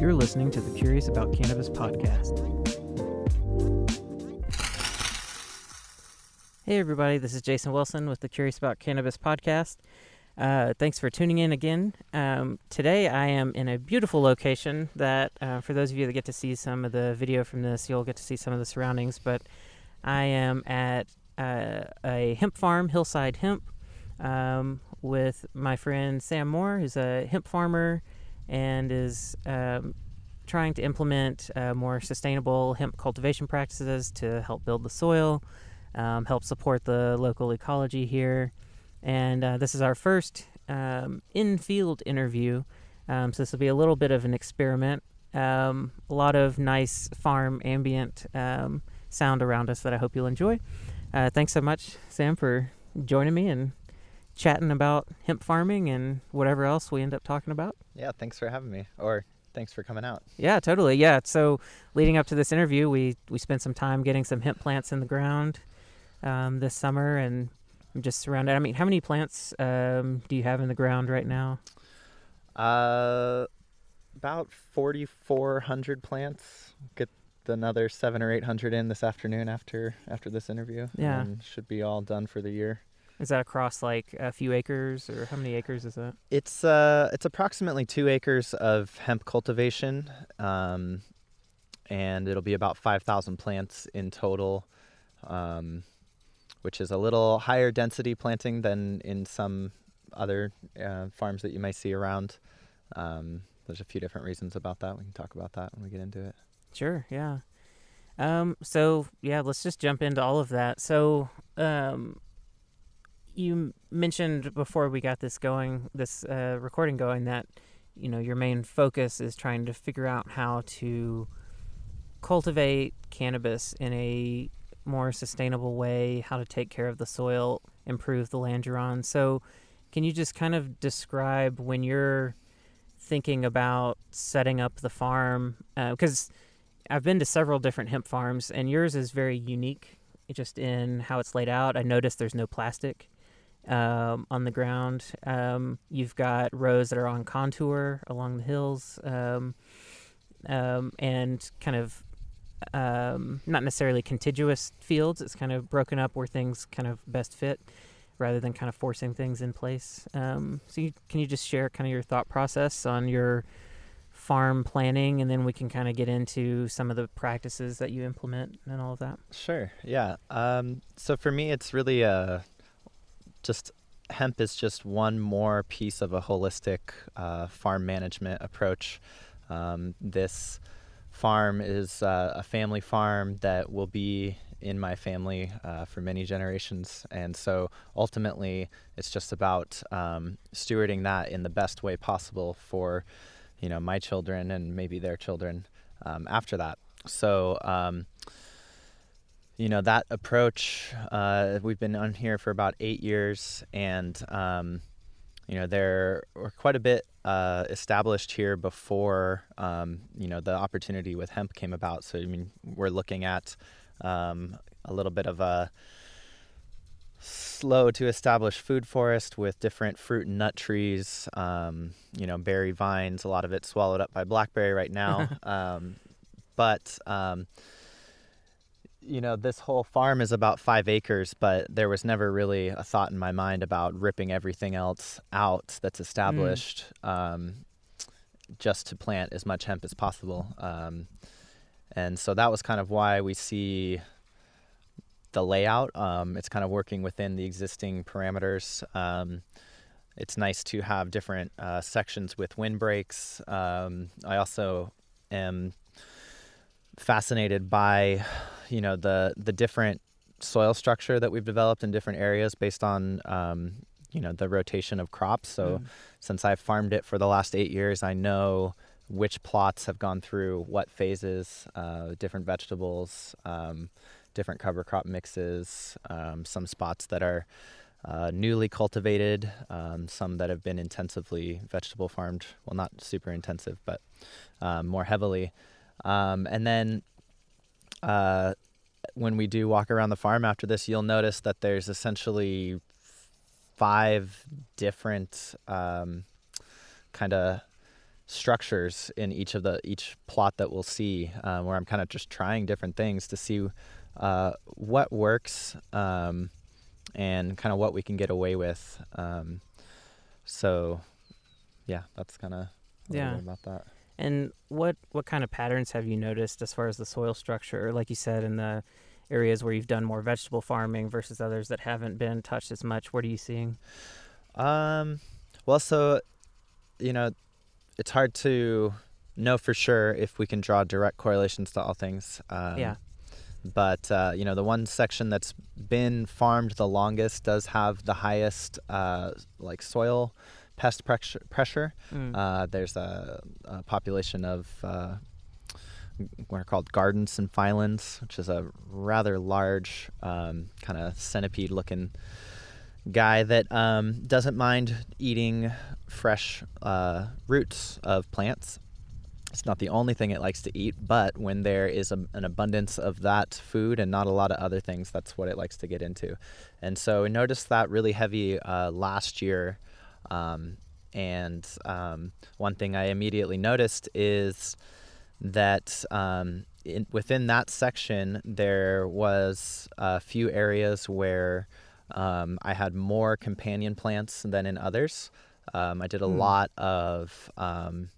You're listening to the Curious About Cannabis podcast. Hey, everybody, this is Jason Wilson with the Curious About Cannabis podcast. Uh, thanks for tuning in again. Um, today, I am in a beautiful location that, uh, for those of you that get to see some of the video from this, you'll get to see some of the surroundings. But I am at uh, a hemp farm, Hillside Hemp, um, with my friend Sam Moore, who's a hemp farmer and is um, trying to implement uh, more sustainable hemp cultivation practices to help build the soil, um, help support the local ecology here. And uh, this is our first um, in field interview. Um, so this will be a little bit of an experiment. Um, a lot of nice farm ambient um, sound around us that I hope you'll enjoy. Uh, thanks so much, Sam, for joining me and chatting about hemp farming and whatever else we end up talking about. Yeah, thanks for having me. Or thanks for coming out. Yeah, totally. Yeah. So leading up to this interview, we we spent some time getting some hemp plants in the ground um, this summer, and I'm just surrounded. I mean, how many plants um, do you have in the ground right now? Uh, about 4,400 plants. Get another seven or eight hundred in this afternoon after after this interview. Yeah. and should be all done for the year. Is that across like a few acres, or how many acres is that? It's uh, it's approximately two acres of hemp cultivation, um, and it'll be about five thousand plants in total, um, which is a little higher density planting than in some other uh, farms that you might see around. Um, there's a few different reasons about that. We can talk about that when we get into it. Sure. Yeah. Um, so yeah, let's just jump into all of that. So, um, you mentioned before we got this going, this uh, recording going, that you know your main focus is trying to figure out how to cultivate cannabis in a more sustainable way, how to take care of the soil, improve the land you're on. So, can you just kind of describe when you're thinking about setting up the farm? Because uh, I've been to several different hemp farms, and yours is very unique just in how it's laid out. I noticed there's no plastic um, on the ground. Um, you've got rows that are on contour along the hills, um, um and kind of um, not necessarily contiguous fields. It's kind of broken up where things kind of best fit, rather than kind of forcing things in place. Um, so, you, can you just share kind of your thought process on your farm planning, and then we can kind of get into some of the practices that you implement and all of that? Sure. Yeah. so for me, it's really a just hemp is just one more piece of a holistic uh, farm management approach. Um, this farm is uh, a family farm that will be in my family uh, for many generations. And so ultimately, it's just about um, stewarding that in the best way possible for, you know, my children and maybe their children um, after that. So, um, you know that approach uh, we've been on here for about eight years and um, you know there were quite a bit uh, established here before um, you know the opportunity with hemp came about. So i mean we're looking at um, a little bit of a slow to establish food forest with different fruit and nut trees um, you know berry vines a lot of it swallowed up by blackberry right now. Um, but um, you know, this whole farm is about five acres, but there was never really a thought in my mind about ripping everything else out that's established mm. um, just to plant as much hemp as possible. Um, and so that was kind of why we see the layout. Um, it's kind of working within the existing parameters. Um, it's nice to have different uh, sections with windbreaks. Um, I also am fascinated by you know the the different soil structure that we've developed in different areas based on um, you know the rotation of crops. So mm. since I've farmed it for the last eight years, I know which plots have gone through what phases, uh, different vegetables, um, different cover crop mixes, um, some spots that are uh, newly cultivated, um, some that have been intensively vegetable farmed. Well, not super intensive, but um, more heavily. Um, and then uh, when we do walk around the farm after this, you'll notice that there's essentially five different um, kind of structures in each of the each plot that we'll see, uh, where I'm kind of just trying different things to see uh, what works um, and kind of what we can get away with. Um, so, yeah, that's kind of Yeah. about that. And what what kind of patterns have you noticed as far as the soil structure, like you said, in the areas where you've done more vegetable farming versus others that haven't been touched as much? What are you seeing? Um, well, so you know, it's hard to know for sure if we can draw direct correlations to all things. Um, Yeah. But uh, you know, the one section that's been farmed the longest does have the highest uh, like soil pest pressure. pressure. Mm. Uh, there's a, a population of uh, what are called garden symphylans, which is a rather large um, kind of centipede-looking guy that um, doesn't mind eating fresh uh, roots of plants. It's not the only thing it likes to eat, but when there is a, an abundance of that food and not a lot of other things, that's what it likes to get into. And so we noticed that really heavy uh, last year. Um, and um, one thing I immediately noticed is that um, in, within that section, there was a few areas where um, I had more companion plants than in others. Um, I did a Hmm. lot of um,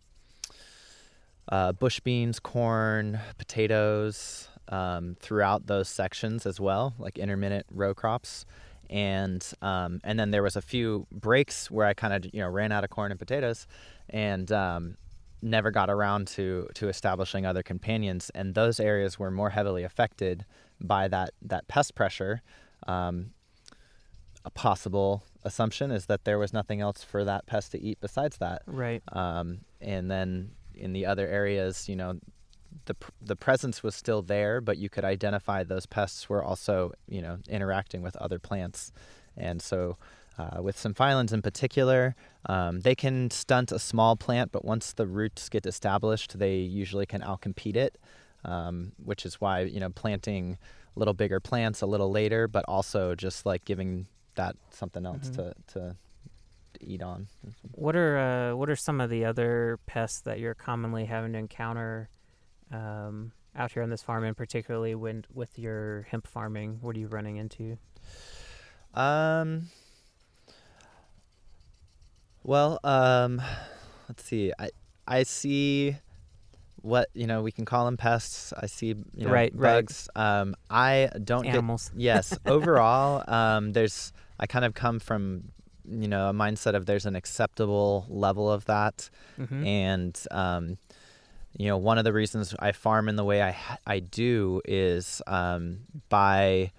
uh, bush beans, corn, potatoes um, throughout those sections as well, like intermittent row crops. And um, and then there was a few breaks where I kind of you know ran out of corn and potatoes, and um, never got around to to establishing other companions. And those areas were more heavily affected by that that pest pressure. Um, a possible assumption is that there was nothing else for that pest to eat besides that. Right. Um, and then in the other areas, you know, the the presence was still there, but you could identify those pests were also, you know, interacting with other plants. And so, uh, with symphylans in particular, um, they can stunt a small plant, but once the roots get established, they usually can outcompete it. Um, which is why you know planting little bigger plants a little later, but also just like giving that something else Mhm. to, to to eat on. What are uh, what are some of the other pests that you're commonly having to encounter um, out here on this farm, and particularly when with your hemp farming? What are you running into? Um. Well, um, let's see. I I see what you know we can call them pests. I see you know Right, right. bugs. Um, I don't get Animals. yes. Overall, um, there's I kind of come from you know a mindset of there's an acceptable level of that, hmm and um, you know one of the reasons I farm in the way I I do is um, by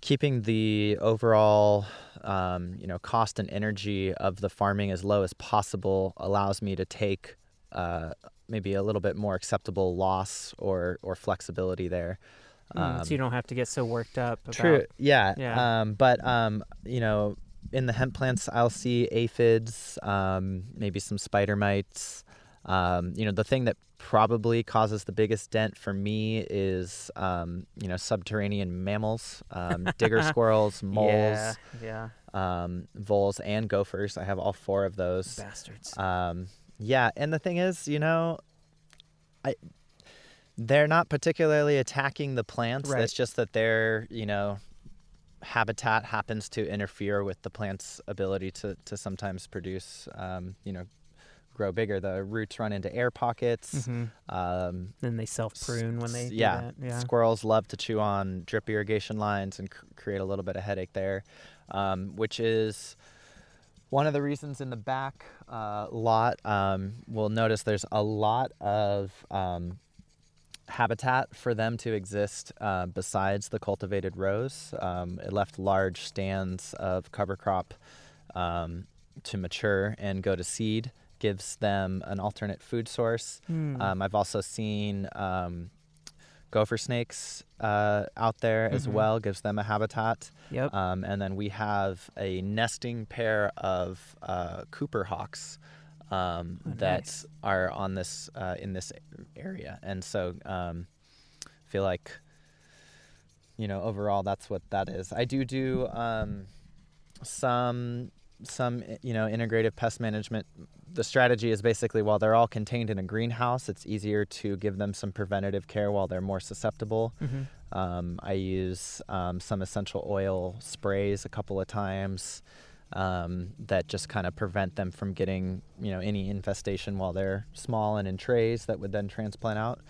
keeping the overall um, you know cost and energy of the farming as low as possible allows me to take uh, maybe a little bit more acceptable loss or or flexibility there. Mm, so you don't have to get so worked up. About, True. Yeah. Yeah. Um, but um, you know, in the hemp plants, I'll see aphids, um, maybe some spider mites. Um, you know, the thing that probably causes the biggest dent for me is um, you know subterranean mammals, um, digger squirrels, moles, Yeah. Yeah. um, voles, and gophers. I have all four of those. Bastards. Um, yeah, and the thing is, you know, I they're not particularly attacking the plants. Right. It's just that their, you know, habitat happens to interfere with the plant's ability to to sometimes produce, um, you know, grow bigger. The roots run into air pockets. hmm Um, Then they self prune when they yeah, that. Yeah. Squirrels love to chew on drip irrigation lines and create a little bit of headache there, um, which is one of the reasons in the back uh, lot. Um, we'll notice there's a lot of um, habitat for them to exist uh, besides the cultivated rows. Um, it left large stands of cover crop um, to mature and go to seed. Gives them an alternate food source. Hmm. Um, I've also seen um, gopher snakes uh, out there as Mhm. well, gives them a habitat. yep. Um, and then we have a nesting pair of uh, Cooper hawks um, Oh, that nice. are on this uh, in this area, and so um, feel like you know overall that's what that is. I do do um, some some you know integrative pest management. The strategy is basically while they're all contained in a greenhouse, it's easier to give them some preventative care while they're more susceptible. hmm Um, I use um, some essential oil sprays a couple of times um, that just kind of prevent them from getting you know any infestation while they're small and in trays that would then transplant out.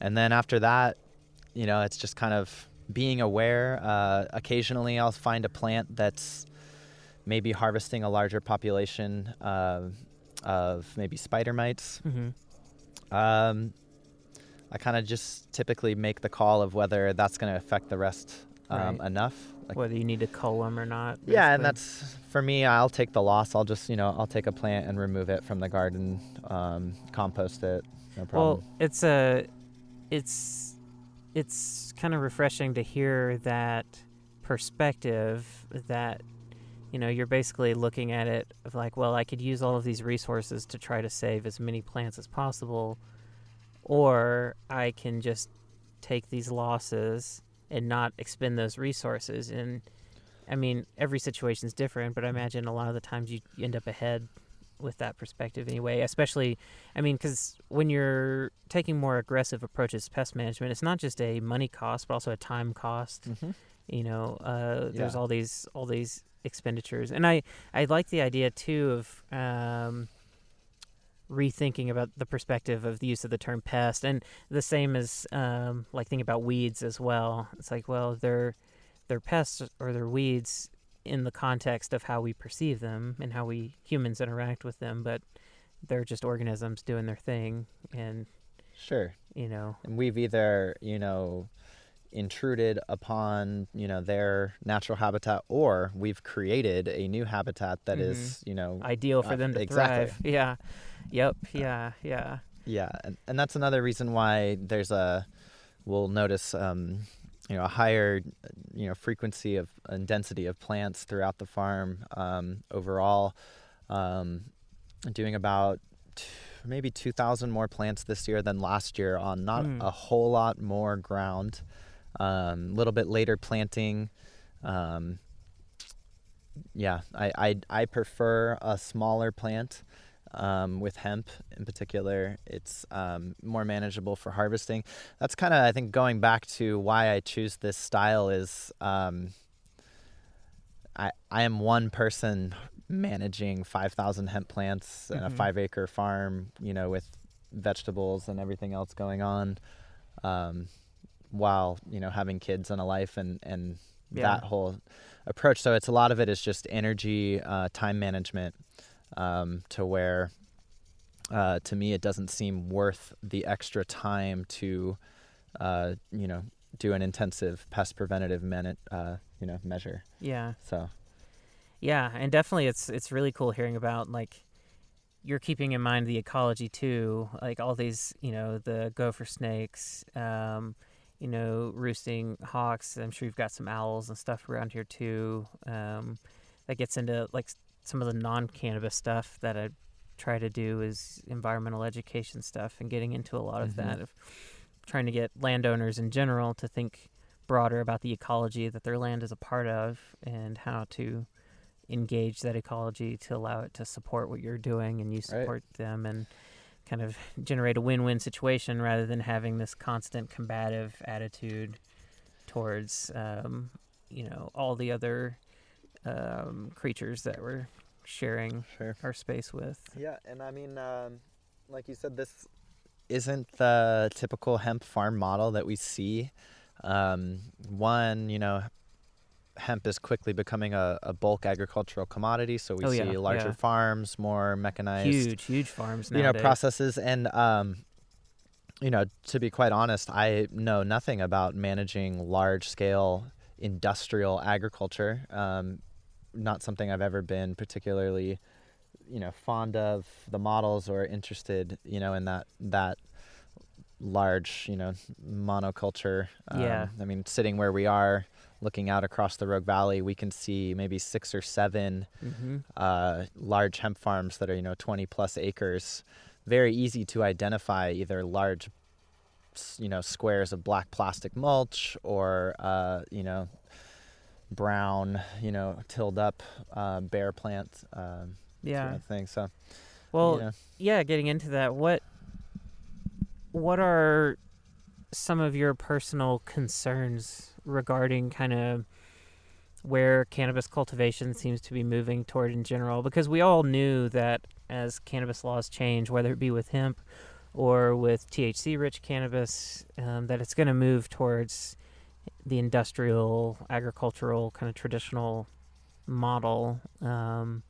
And then after that, you know, it's just kind of being aware. Uh, occasionally, I'll find a plant that's maybe harvesting a larger population uh, of maybe spider mites. hmm Um, I kind of just typically make the call of whether that's going to affect the rest um, Right. enough. Like, Whether you need to cull them or not. yeah, and that's for me. I'll take the loss. I'll just you know I'll take a plant and remove it from the garden, um, compost it. No problem. Well, it's a, it's, it's kind of refreshing to hear that perspective that, you know, you're basically looking at it of like, well, I could use all of these resources to try to save as many plants as possible, or I can just take these losses and not expend those resources. And I mean, every situation is different, but I imagine a lot of the times you end up ahead with that perspective anyway, especially I mean, because when you're taking more aggressive approaches to pest management, it's not just a money cost, but also a time cost. Mhm. You know, uh, there's Yeah. all these all these expenditures, and I I like the idea too of um, rethinking about the perspective of the use of the term pest, and the same as um, like thinking about weeds as well. It's like, well, they're they're pests or they're weeds in the context of how we perceive them and how we humans interact with them, but they're just organisms doing their thing and Sure. you know And we've either, you know, intruded upon, you know, their natural habitat or we've created a new habitat that is, Mhm. you know, ideal for Uh, them to exactly. thrive yeah yep yeah yeah yeah. And, and that's another reason why there's a, we'll notice, um, you know, a higher, you know, frequency of and density of plants throughout the farm um, overall. Um, doing about t- maybe 2,000 more plants this year than last year on not Mm. a whole lot more ground. A um, little bit later planting. Um, yeah, I, I, I prefer a smaller plant um, with hemp in particular. It's um, more manageable for harvesting. That's kind of, I think, going back to why I choose this style is um, I, I am one person managing 5,000 hemp plants and a Mhm. five acre farm, you know, with vegetables and everything else going on, um, while, you know, having kids and a life and, and Yeah. that whole approach. So it's a lot of it is just energy, uh, time management, um, to where, uh, to me, it doesn't seem worth the extra time to, uh, you know, do an intensive pest preventative uh, you know, measure. yeah So, Yeah, and definitely it's it's really cool hearing about like you're keeping in mind the ecology too, like all these, you know, the gopher snakes, um, you know, roosting hawks. I'm sure you've got some owls and stuff around here too. Um, that gets into like some of the non-cannabis stuff that I try to do is environmental education stuff and getting into a lot of Mhm. that of trying to get landowners in general to think broader about the ecology that their land is a part of and how to engage that ecology to allow it to support what you're doing and you Right. support them and kind of generate a win-win situation rather than having this constant combative attitude towards um, you know all the other um, creatures that we're sharing sure. our space with Yeah, and I mean, um, like you said, this isn't the typical hemp farm model that we see. Um, one, you know, hemp is quickly becoming a, a bulk agricultural commodity, so we Oh, see yeah, larger yeah. farms, more mechanized, huge huge farms you know, processes, and um, you know, to be quite honest, I know nothing about managing large scale industrial agriculture. Um, not something I've ever been particularly, you know, fond of the models or interested, you know, in that that large, you know, monoculture. Yeah. Um, I mean, sitting where we are, looking out across the Rogue Valley, we can see maybe six or seven hmm uh, large hemp farms that are you know 20 plus acres very easy to identify either large you know squares of black plastic mulch or uh, you know brown, you know, tilled up uh, bare plant um, Yeah. sort of thing. So, Well, yeah. yeah, getting into that, what what are some of your personal concerns regarding kind of where cannabis cultivation seems to be moving toward in general? Because we all knew that as cannabis laws change, whether it be with hemp or with THC-rich cannabis, um, that it's going to move towards the industrial, agricultural, kind of traditional model. Um,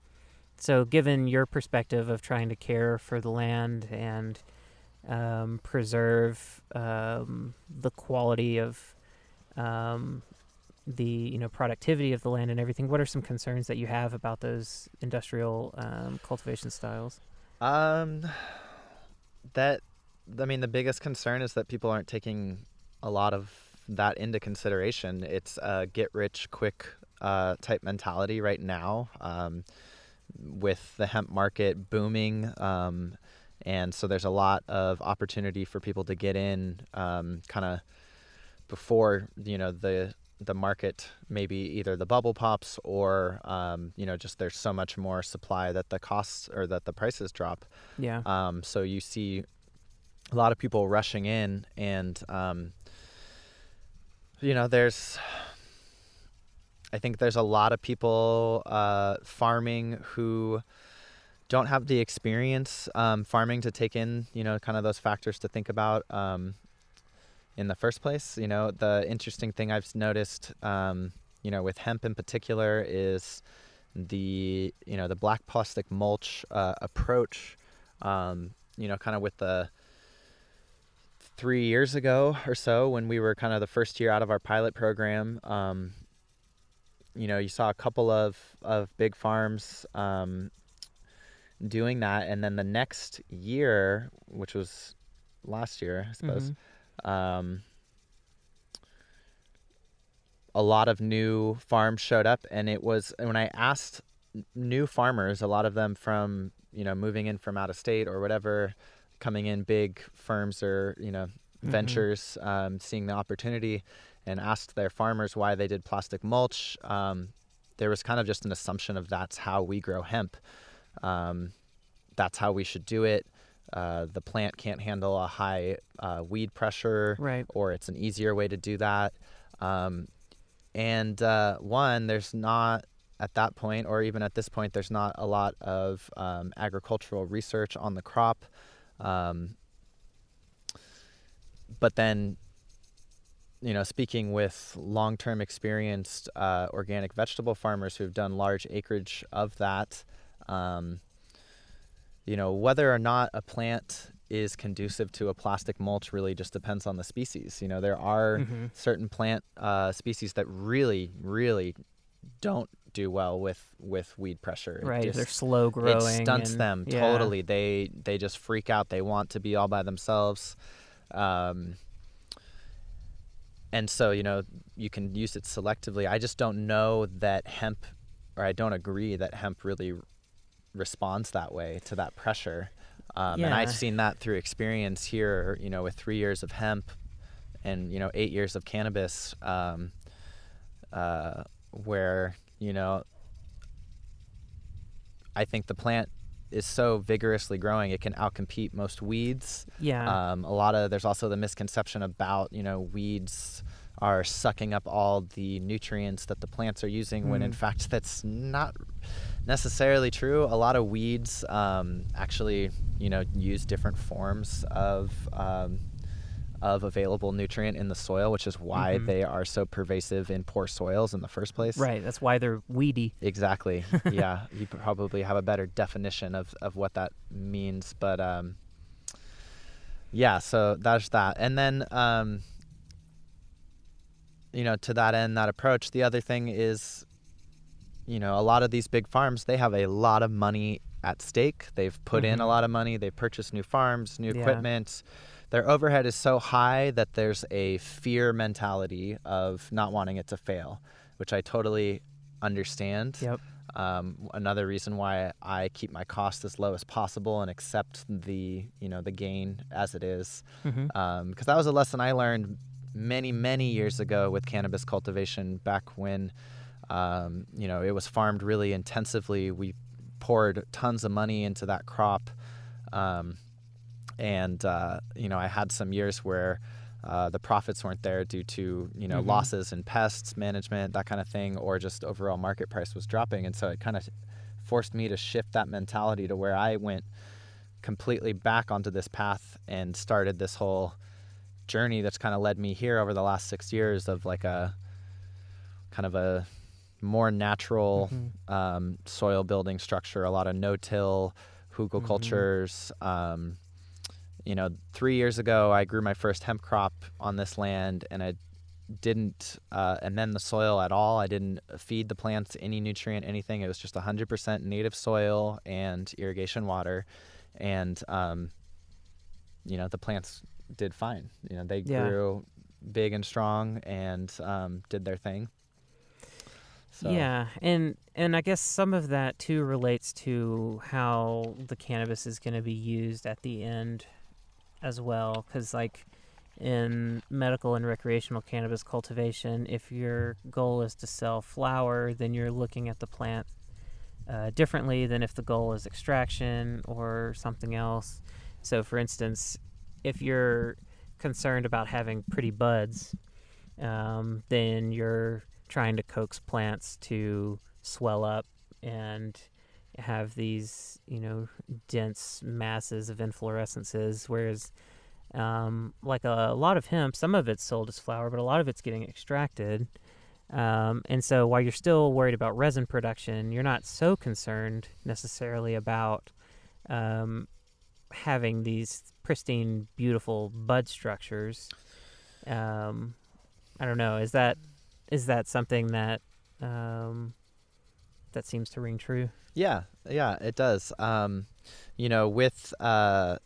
so, given your perspective of trying to care for the land and um, preserve um, the quality of um, the you know productivity of the land and everything, what are some concerns that you have about those industrial um, cultivation styles? Um, that, I mean, the biggest concern is that people aren't taking a lot of that into consideration. It's a get rich quick uh, type mentality right now. Um, with the hemp market booming, um, and so there's a lot of opportunity for people to get in, um, kind of before you know the the market maybe either the bubble pops or um, you know just there's so much more supply that the costs or that the prices drop. Yeah. Um, so you see a lot of people rushing in, and um, you know, there's. I think there's a lot of people uh, farming who don't have the experience um, farming to take in, you know, kind of those factors to think about um, in the first place. You know, the interesting thing I've noticed, um, you know, with hemp in particular is the, you know, the black plastic mulch uh, approach. Um, you know, kind of with the three years ago or so when we were kind of the first year out of our pilot program. Um, you know, you saw a couple of, of big farms um, doing that. And then the next year, which was last year, I suppose, Mhm. Um, a lot of new farms showed up. And it was when I asked new farmers, a lot of them from, you know, moving in from out of state or whatever, coming in big firms or, you know, Mhm. ventures, um, seeing the opportunity and asked their farmers why they did plastic mulch, um, there was kind of just an assumption of that's how we grow hemp. Um, that's how we should do it. Uh, the plant can't handle a high uh, weed pressure, Right. or it's an easier way to do that. Um, and uh, one, there's not at that point, or even at this point, there's not a lot of um, agricultural research on the crop. Um, but then you know speaking with long-term experienced uh, organic vegetable farmers who've done large acreage of that um, you know whether or not a plant is conducive to a plastic mulch really just depends on the species you know there are Mhm. certain plant uh, species that really really don't do well with with weed pressure It Right. just- They're slow growing. it stunts and- them yeah. totally they they just freak out they want to be all by themselves um, and so you know you can use it selectively i just don't know that hemp or i don't agree that hemp really responds that way to that pressure um, and i've seen that through experience here you know with three years of hemp and you know eight years of cannabis um, uh, where you know I think the plant is so vigorously growing it can outcompete most weeds. Yeah. Um, a lot of there's also the misconception about you know weeds are sucking up all the nutrients that the plants are using when in Mm. fact that's not necessarily true. A lot of weeds um, actually you know use different forms of um, of available nutrient in the soil, which is why Mhm. they are so pervasive in poor soils in the first place. right. That's why they're weedy. Exactly. yeah, you probably have a better definition of, of what that means, but um, yeah. So that's that, and then um, you know, to that end, that approach. The other thing is, you know, a lot of these big farms they have a lot of money at stake. They've put in a Mhm. lot of money. They've purchased new farms, new Yeah. equipment. Their overhead is so high that there's a fear mentality of not wanting it to fail, which I totally understand. Yep. Um, another reason why I keep my costs as low as possible and accept the you know the gain as it is, because that was a lesson I learned many many years ago with cannabis cultivation back when Um, you know, it was farmed really intensively. We poured tons of money into that crop. Um, and, uh, you know, I had some years where uh, the profits weren't there due to, you know, Mhm. losses in pests management, that kind of thing, or just overall market price was dropping. And so it kind of forced me to shift that mentality to where I went completely back onto this path and started this whole journey that's kind of led me here over the last six years of like a kind of a more natural Mhm. um, soil building structure, a lot of no-till, Mhm. hugelkultures. Um, you know, three years ago, I grew my first hemp crop on this land, and I didn't uh, amend the soil at all. I didn't feed the plants any nutrient, anything. It was just 100% native soil and irrigation water, and um, you know, the plants did fine. You know, they Yeah. grew big and strong and um, did their thing. So, Yeah, and and I guess some of that too relates to how the cannabis is going to be used at the end as well cuz like in medical and recreational cannabis cultivation, if your goal is to sell flower, then you're looking at the plant uh, differently than if the goal is extraction or something else. So, for instance, if you're concerned about having pretty buds, um, then you're trying to coax plants to swell up and have these, you know, dense masses of inflorescences. Whereas, um, like a, lot of hemp, some of it's sold as flower, but a lot of it's getting extracted. Um, and so while you're still worried about resin production, you're not so concerned necessarily about um, having these pristine, beautiful bud structures. Um, I don't know. Is that is that something that um, that seems to ring true? Yeah, yeah, it does. Um, you know, with uh,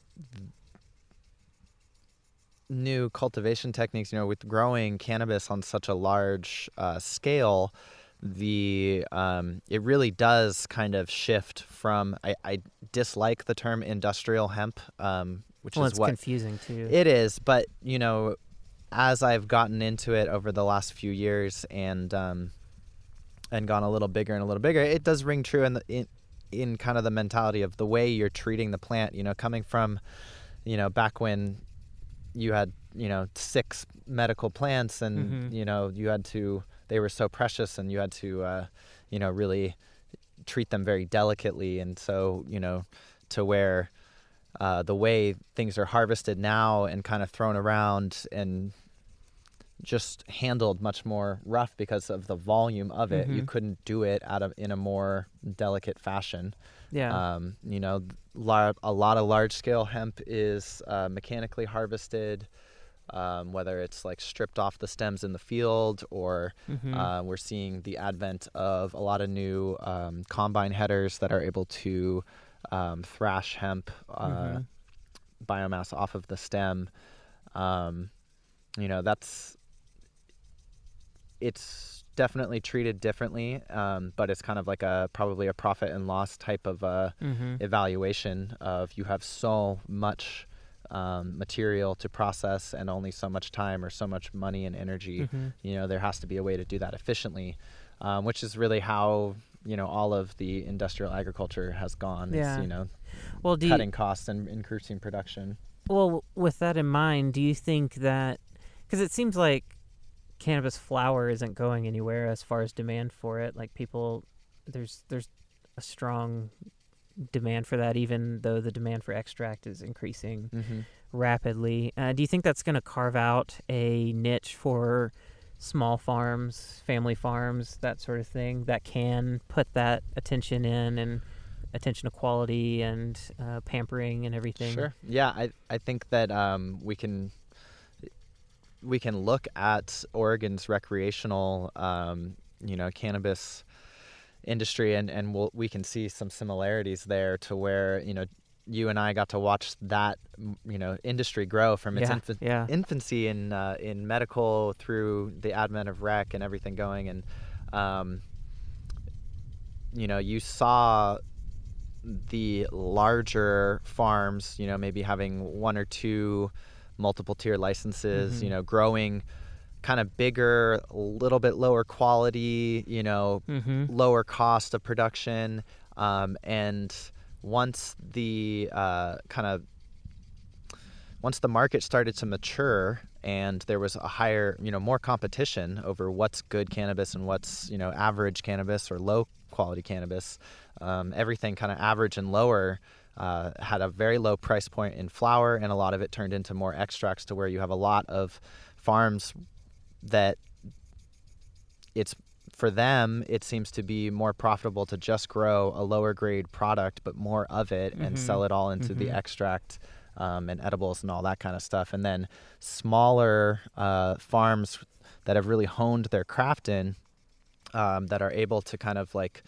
new cultivation techniques, you know, with growing cannabis on such a large uh, scale, the um, it really does kind of shift from. I, I dislike the term industrial hemp, um, which well, is it's what confusing too. it is, but you know, as I've gotten into it over the last few years and um, and gone a little bigger and a little bigger, it does ring true in the in in kind of the mentality of the way you're treating the plant. You know, coming from, you know, back when you had you know six medical plants and Mhm. you know you had to they were so precious and you had to uh, you know really treat them very delicately and so you know to where uh, the way things are harvested now and kind of thrown around and just handled much more rough because of the volume of it. You Mhm. couldn't do it out of in a more delicate fashion. yeah. Um, you know, lar- a lot of large scale hemp is uh, mechanically harvested, um, whether it's like stripped off the stems in the field or Mhm. uh, we're seeing the advent of a lot of new um, combine headers that are able to um, thrash hemp uh, Mhm. biomass off of the stem. Um, you know, that's it's definitely treated differently, um, but it's kind of like a probably a profit and loss type of uh, Mhm. evaluation of you have so much um, material to process and only so much time or so much money and energy Mhm. you know there has to be a way to do that efficiently um, which is really how you know all of the industrial agriculture has gone is, Yeah. you know Well, do you, cutting costs and increasing production Well, with that in mind, do you think that because it seems like cannabis flower isn't going anywhere as far as demand for it, like people there's there's a strong demand for that, even though the demand for extract is increasing mm-hmm. rapidly. Uh, do you think that's going to carve out a niche for small farms, family farms, that sort of thing that can put that attention in and attention to quality and uh, pampering and everything? Sure. Yeah, I I think that um, we can we can look at Oregon's recreational um, you know cannabis industry and and we'll, we can see some similarities there to where you know you and I got to watch that you know industry grow from its Yeah, yeah. infancy in uh, in medical through the advent of rec and everything going and um, you know you saw the larger farms you know maybe having one or two multiple tier licenses Mhm. you know growing kind of bigger, a little bit lower quality, you know, Mm-hmm. lower cost of production. Um, and once the uh, kind of once the market started to mature and there was a higher, you know, more competition over what's good cannabis and what's, you know, average cannabis or low quality cannabis, um, everything kind of average and lower uh, had a very low price point in flower, and a lot of it turned into more extracts to where you have a lot of farms that it's for them it seems to be more profitable to just grow a lower grade product but more of it and Mhm. sell it all into the Mhm. extract um, and edibles and all that kind of stuff and then smaller uh, farms that have really honed their craft in um, that are able to kind of like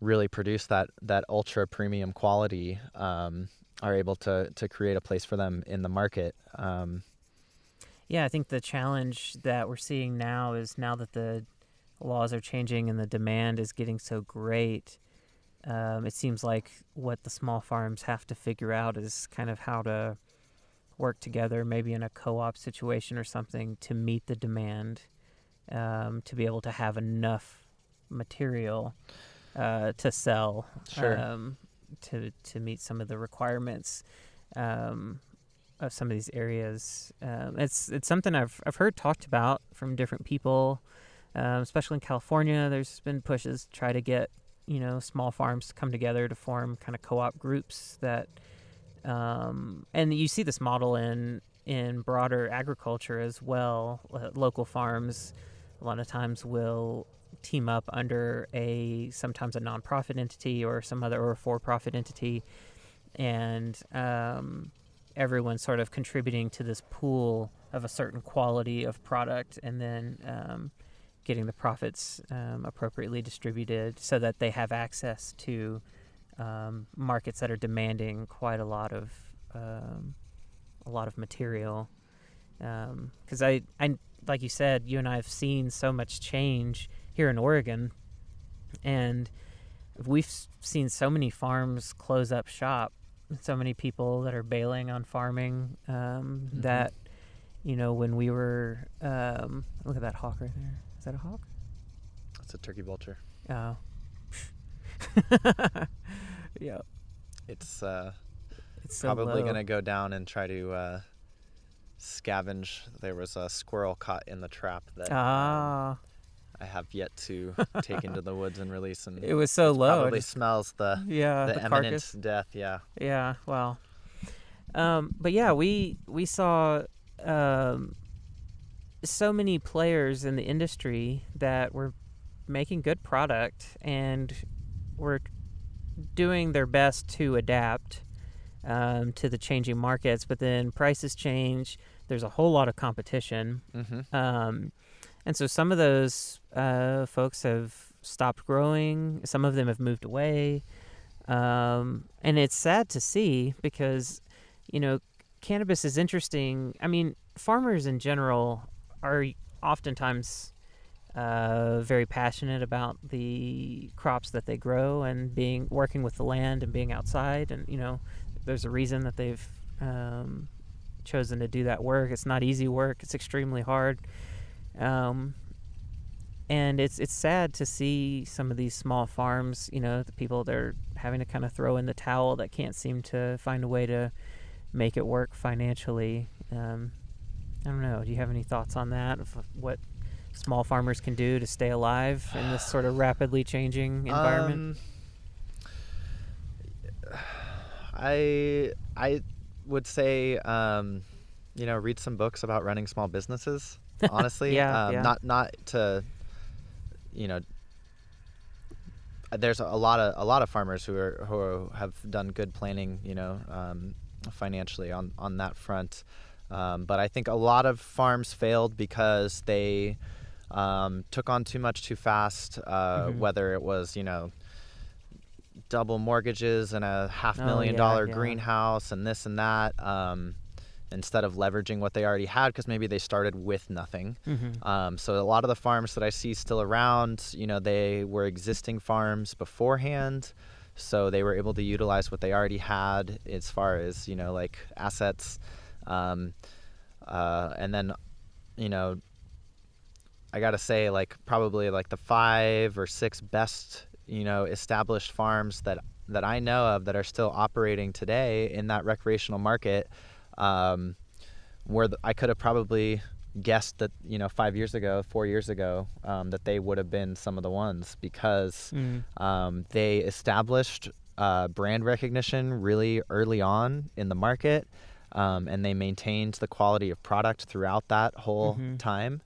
really produce that that ultra premium quality um, are able to to create a place for them in the market um, Yeah, I think the challenge that we're seeing now is now that the laws are changing and the demand is getting so great, um, it seems like what the small farms have to figure out is kind of how to work together, maybe in a co op situation or something, to meet the demand, um, to be able to have enough material uh, to sell Sure. um, to, to meet some of the requirements. Um, of some of these areas. Um, it's it's something I've I've heard talked about from different people, um, especially in California. There's been pushes to try to get you know small farms to come together to form kind of co-op groups that, um, and you see this model in in broader agriculture as well. Uh, local farms a lot of times will team up under a sometimes a nonprofit entity or some other or for-profit entity and um, everyone sort of contributing to this pool of a certain quality of product and then um, getting the profits um, appropriately distributed so that they have access to um, markets that are demanding quite a lot of um, a lot of material because I, I like you said you and I have seen so much change here in Oregon and we've seen so many farms close up shop so many people that are bailing on farming um, Mhm. that you know when we were um, look at that hawk right there is that a hawk That's a turkey vulture. oh yeah It's uh, it's so probably low. gonna go down and try to uh, scavenge. There was a squirrel caught in the trap that um, ah I have yet to take into the woods and release, and it was so low probably just- smells the yeah the, the, imminent carcass death. Yeah. Yeah, well, um, but yeah, we we saw um, so many players in the industry that were making good product and were doing their best to adapt um, to the changing markets. But then prices change. There's a whole lot of competition. Mm-hmm. Um, and so some of those uh, folks have stopped growing. Some of them have moved away. Um, and it's sad to see because, you know, cannabis is interesting. I mean, farmers in general are oftentimes uh, very passionate about the crops that they grow and being working with the land and being outside. And, you know, there's a reason that they've um, chosen to do that work. It's not easy work, it's extremely hard. Um, and it's it's sad to see some of these small farms, you know, the people that are having to kind of throw in the towel that can't seem to find a way to make it work financially. Um, I don't know. Do you have any thoughts on that? Of what small farmers can do to stay alive in this sort of rapidly changing environment? Um, I I would say um, you know read some books about running small businesses. Honestly, Yeah, um, yeah. not not to you know. There's a lot of a lot of farmers who are who have done good planning, you know, um, financially on on that front. Um, but I think a lot of farms failed because they um, took on too much too fast. Uh, Mhm. Whether it was you know double mortgages and a half Oh, million yeah, dollar yeah. greenhouse and this and that um, instead of leveraging what they already had because maybe they started with nothing. Mm-hmm. Um, so a lot of the farms that I see still around, you know, they were existing farms beforehand. So they were able to utilize what they already had as far as, you know, like assets. Um, uh, and then, you know, I gotta say, like probably like the five or six best, you know, established farms that that I know of that are still operating today in that recreational market, um, where the, I could have probably guessed that you know five years ago, four years ago, um, that they would have been some of the ones because Mm. um, they established uh, brand recognition really early on in the market, um, and they maintained the quality of product throughout that whole Mhm. time.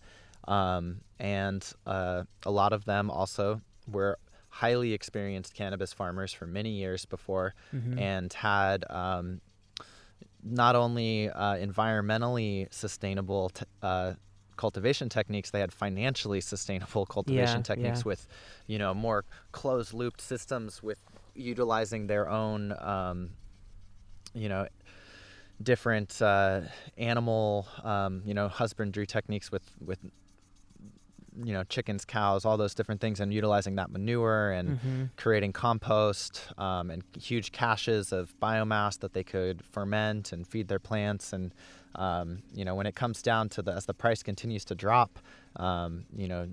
Um, and uh, a lot of them also were highly experienced cannabis farmers for many years before Mhm. and had um, not only uh, environmentally sustainable t- uh, cultivation techniques, they had financially sustainable cultivation Yeah, techniques yeah. with, you know, more closed looped systems with utilizing their own, um, you know, different uh, animal, um, you know, husbandry techniques with with you know chickens, cows, all those different things, and utilizing that manure and Mhm. creating compost um, and huge caches of biomass that they could ferment and feed their plants. And um, you know, when it comes down to the as the price continues to drop, um, you know,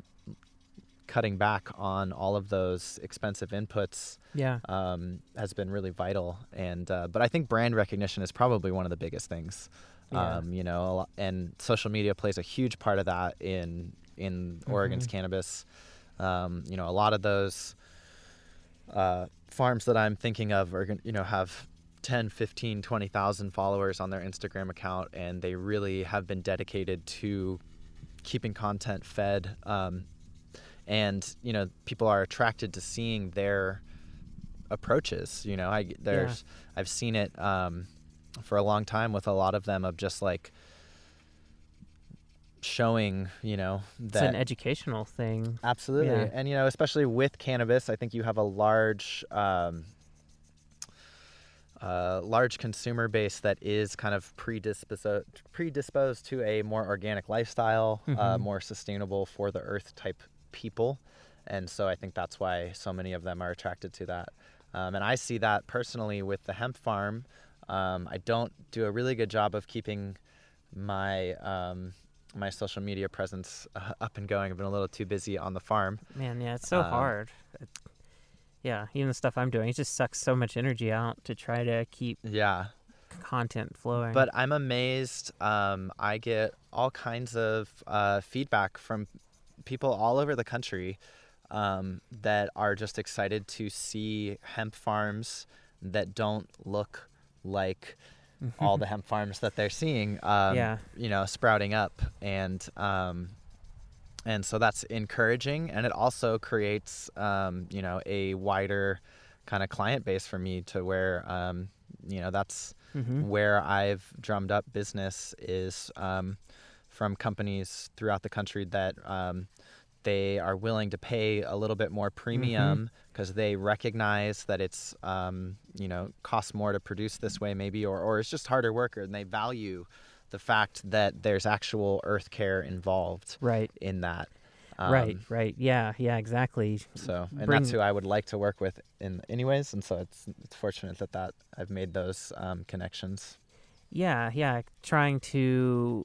cutting back on all of those expensive inputs Yeah. um, has been really vital. And uh, but I think brand recognition is probably one of the biggest things. Yeah. Um, you know, and social media plays a huge part of that in in Oregon's Mhm. cannabis. Um, you know, a lot of those uh, farms that I'm thinking of are, you know, have 10, 15, 20,000 followers on their Instagram account, and they really have been dedicated to keeping content fed. Um, and, you know, people are attracted to seeing their approaches. You know, I, there's, I've seen it um, for a long time with a lot of them of just like showing, you know, It's an educational thing. Absolutely. Yeah. And, you know, especially with cannabis, I think you have a large, um, uh, large consumer base that is kind of predisposed predisposed to a more organic lifestyle, uh, Mhm. more sustainable for the earth type people, and so I think that's why so many of them are attracted to that. Um, and I see that personally with the hemp farm. Um, I don't do a really good job of keeping my um, my social media presence uh, up and going. I've been a little too busy on the farm. Man, yeah, it's so Um, hard. It- yeah, even the stuff I'm doing, it just sucks so much energy out to try to keep Yeah. content flowing. But I'm amazed. Um, I get all kinds of uh, feedback from people all over the country um, that are just excited to see hemp farms that don't look like all the hemp farms that they're seeing. Um, Yeah. You know, sprouting up and. Um, and so that's encouraging, and it also creates, um, you know, a wider kind of client base for me to where, um, you know, that's Mhm. where I've drummed up business is um, from companies throughout the country that um, they are willing to pay a little bit more premium because they recognize that it's um, you know costs more to produce this way maybe or, or it's just harder work and they value the fact that there's actual earth care involved Right. in that right. Um, Right. Yeah. Yeah. Exactly. so and Bring- that's who I would like to work with in anyways and so it's it's fortunate that that I've made those um, connections Yeah. Yeah. Trying to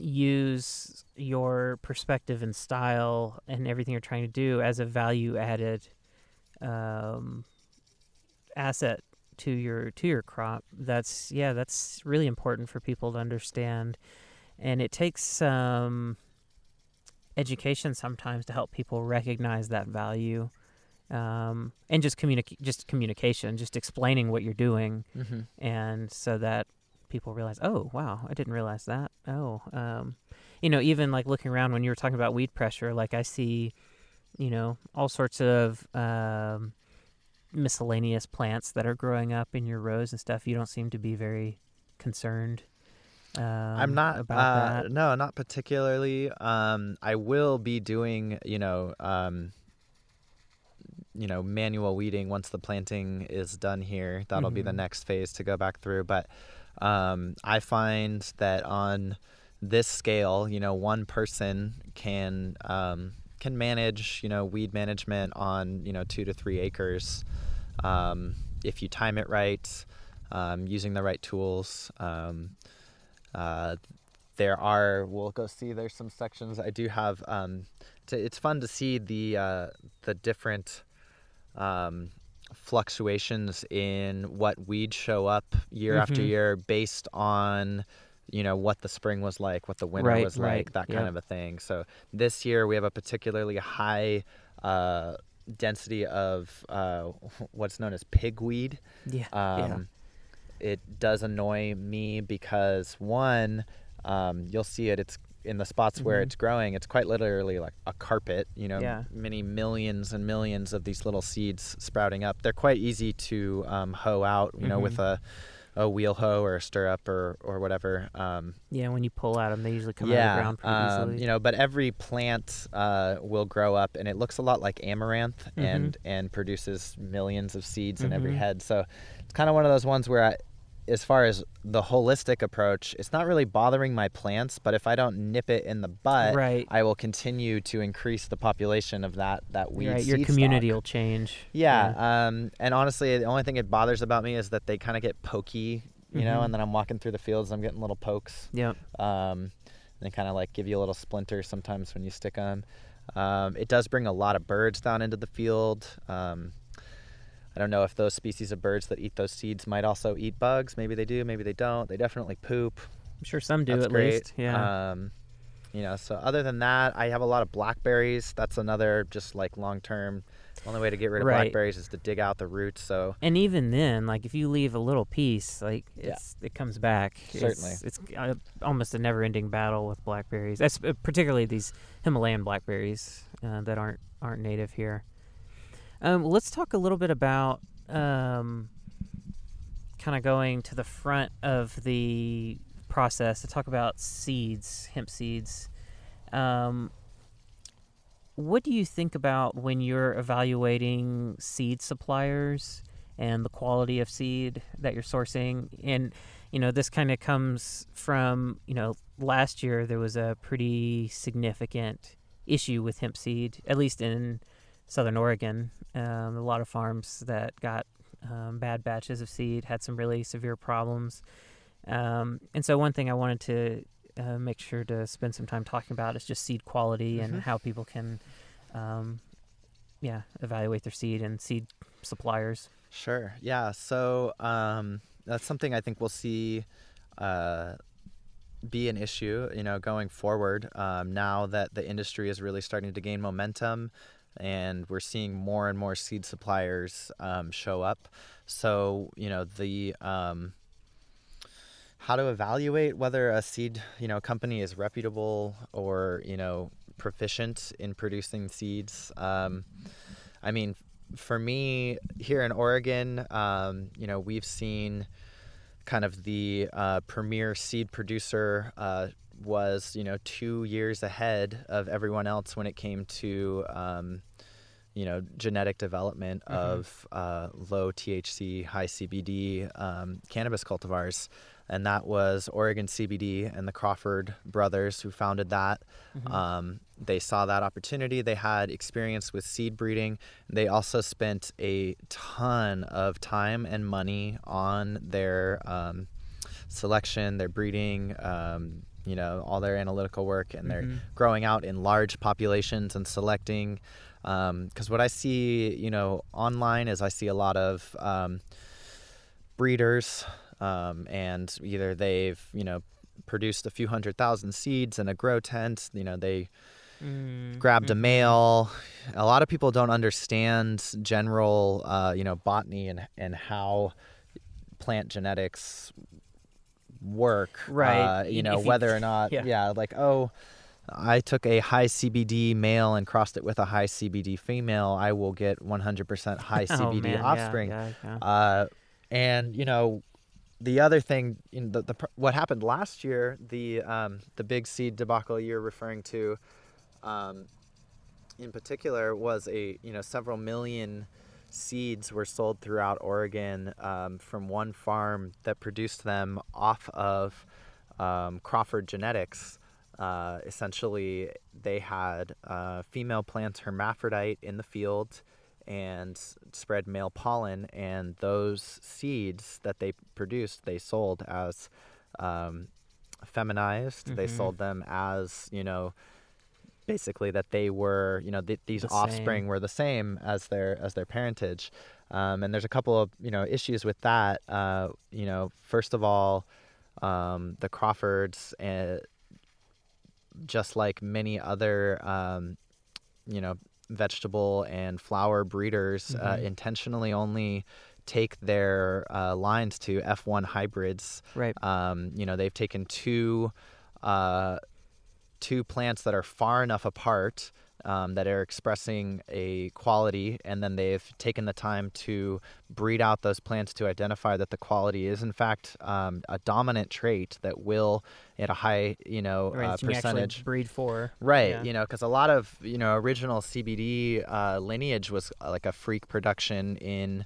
use your perspective and style and everything you're trying to do as a value added um, asset to your to your crop. That's yeah. That's really important for people to understand, and it takes some education sometimes to help people recognize that value. Um, and just communicate, just communication, just explaining what you're doing, mm-hmm. and so that people realize, oh wow, I didn't realize that. Oh, um, you know, even like looking around when you were talking about weed pressure, like I see, you know, all sorts of um, miscellaneous plants that are growing up in your rows and stuff. You don't seem to be very concerned. Um, I'm not about uh, that. no, not particularly. Um, I will be doing, you know, um, you know, manual weeding once the planting is done here. That'll be the Mhm. next phase to go back through. But um, I find that on this scale, you know, one person can um, can manage, you know, weed management on, you know, two to three acres um, if you time it right, um, using the right tools. Um, uh, there are we'll go see there's some sections i do have um to, it's fun to see the uh the different um fluctuations in what weeds show up year after Mhm. year based on you know what the spring was like what the winter Right, was right, like that kind of a thing so this year we have a particularly high uh density of uh what's known as pigweed Yeah. um, It does annoy me because one, um, you'll see it. It's in the spots where Mhm. it's growing. It's quite literally like a carpet. You know, Yeah. many millions and millions of these little seeds sprouting up. They're quite easy to um, hoe out. You know, with Mhm. a a wheel hoe or a stirrup or or whatever. Um, yeah. When you pull at them, they usually come out yeah, of the ground pretty um, easily. you know, but every plant uh, will grow up, and it looks a lot like amaranth, and and produces millions of seeds in every Mhm. head. So it's kind of one of those ones where, I, as far as the holistic approach, it's not really bothering my plants, but if I don't nip it in the butt, right. I will continue to increase the population of that that weed. right. Your community stock. will change. Yeah, um, and honestly, the only thing it bothers about me is that they kind of get pokey, you know, Mhm. and then I'm walking through the fields, I'm getting little pokes Yeah. um, and they kind of like give you a little splinter sometimes when you stick them. Um, it does bring a lot of birds down into the field. Um, I don't know if those species of birds that eat those seeds might also eat bugs. Maybe they do, maybe they don't. They definitely poop. I'm sure some do That's at great. least. Yeah. Um, you know, so other than that, I have a lot of blackberries. That's another just like long term. Only way to get rid of Right. blackberries is to dig out the roots. So and even then, like if you leave a little piece, like Yeah. it's it comes back. Certainly. it's, it's uh, almost a never-ending battle with blackberries. That's uh, particularly these Himalayan blackberries uh, that aren't aren't native here. Um, let's talk a little bit about um, kind of going to the front of the process to talk about seeds, hemp seeds. Um, what do you think about when you're evaluating seed suppliers and the quality of seed that you're sourcing? And, you know, this kind of comes from, you know, last year there was a pretty significant issue with hemp seed, at least in southern Oregon. Um, a lot of farms that got um, bad batches of seed had some really severe problems. Um, and so, one thing I wanted to uh, make sure to spend some time talking about is just seed quality Mhm. and how people can, um, yeah, evaluate their seed and seed suppliers. Sure. Yeah. So um, that's something I think we'll see uh, be an issue, you know, going forward. Um, now that the industry is really starting to gain momentum, and we're seeing more and more seed suppliers um, show up. So you know the um, how to evaluate whether a seed you know company is reputable or you know proficient in producing seeds. Um, I mean, for me here in Oregon, um, you know, we've seen kind of the uh, premier seed producer uh, was, you know, two years ahead of everyone else when it came to, um, you know, genetic development Mhm. of uh, low THC, high CBD um, cannabis cultivars. And that was Oregon CBD and the Crawford brothers who founded that. Mhm. Um, they saw that opportunity. They had experience with seed breeding. They also spent a ton of time and money on their um, selection, their breeding, um, you know, all their analytical work, and they're Mhm. growing out in large populations and selecting. Because what I see, you know, online is I see a lot of um, breeders, um, and either they've, you know, produced a few hundred thousand seeds in a grow tent. You know, they Mm, grabbed a mhm. male. A lot of people don't understand general, uh, you know, botany and and how plant genetics work. Right. Uh, you If know, you- whether or not, yeah. yeah. like oh. I took a high CBD male and crossed it with a high CBD female. I will get 100% high Oh, CBD man, offspring. yeah, yeah. Uh, and you know, the other thing, in the, the what happened last year, the um, the big seed debacle you're referring to, um, in particular, was a you know several million seeds were sold throughout Oregon um, from one farm that produced them off of um, Crawford Genetics. Uh, essentially, they had uh, female plants hermaphrodite in the field and spread male pollen, and those seeds that they produced, they sold as um, feminized. They Mhm. sold them as you know, basically that they were you know th- these The offspring same. were the same as their as their parentage. Um, and there's a couple of you know issues with that. Uh, you know, first of all, um, the Crawfords, uh, just like many other um, you know vegetable and flower breeders, uh, Mhm. intentionally only take their uh, lines to F1 hybrids. Right. Um, you know, they've taken two uh, two plants that are far enough apart um, that are expressing a quality, and then they've taken the time to breed out those plants to identify that the quality is in fact um, a dominant trait that will, at a high you know Right. uh, percentage, breed for. Right, Yeah. you know, because a lot of you know original CBD uh, lineage was uh, like a freak production in,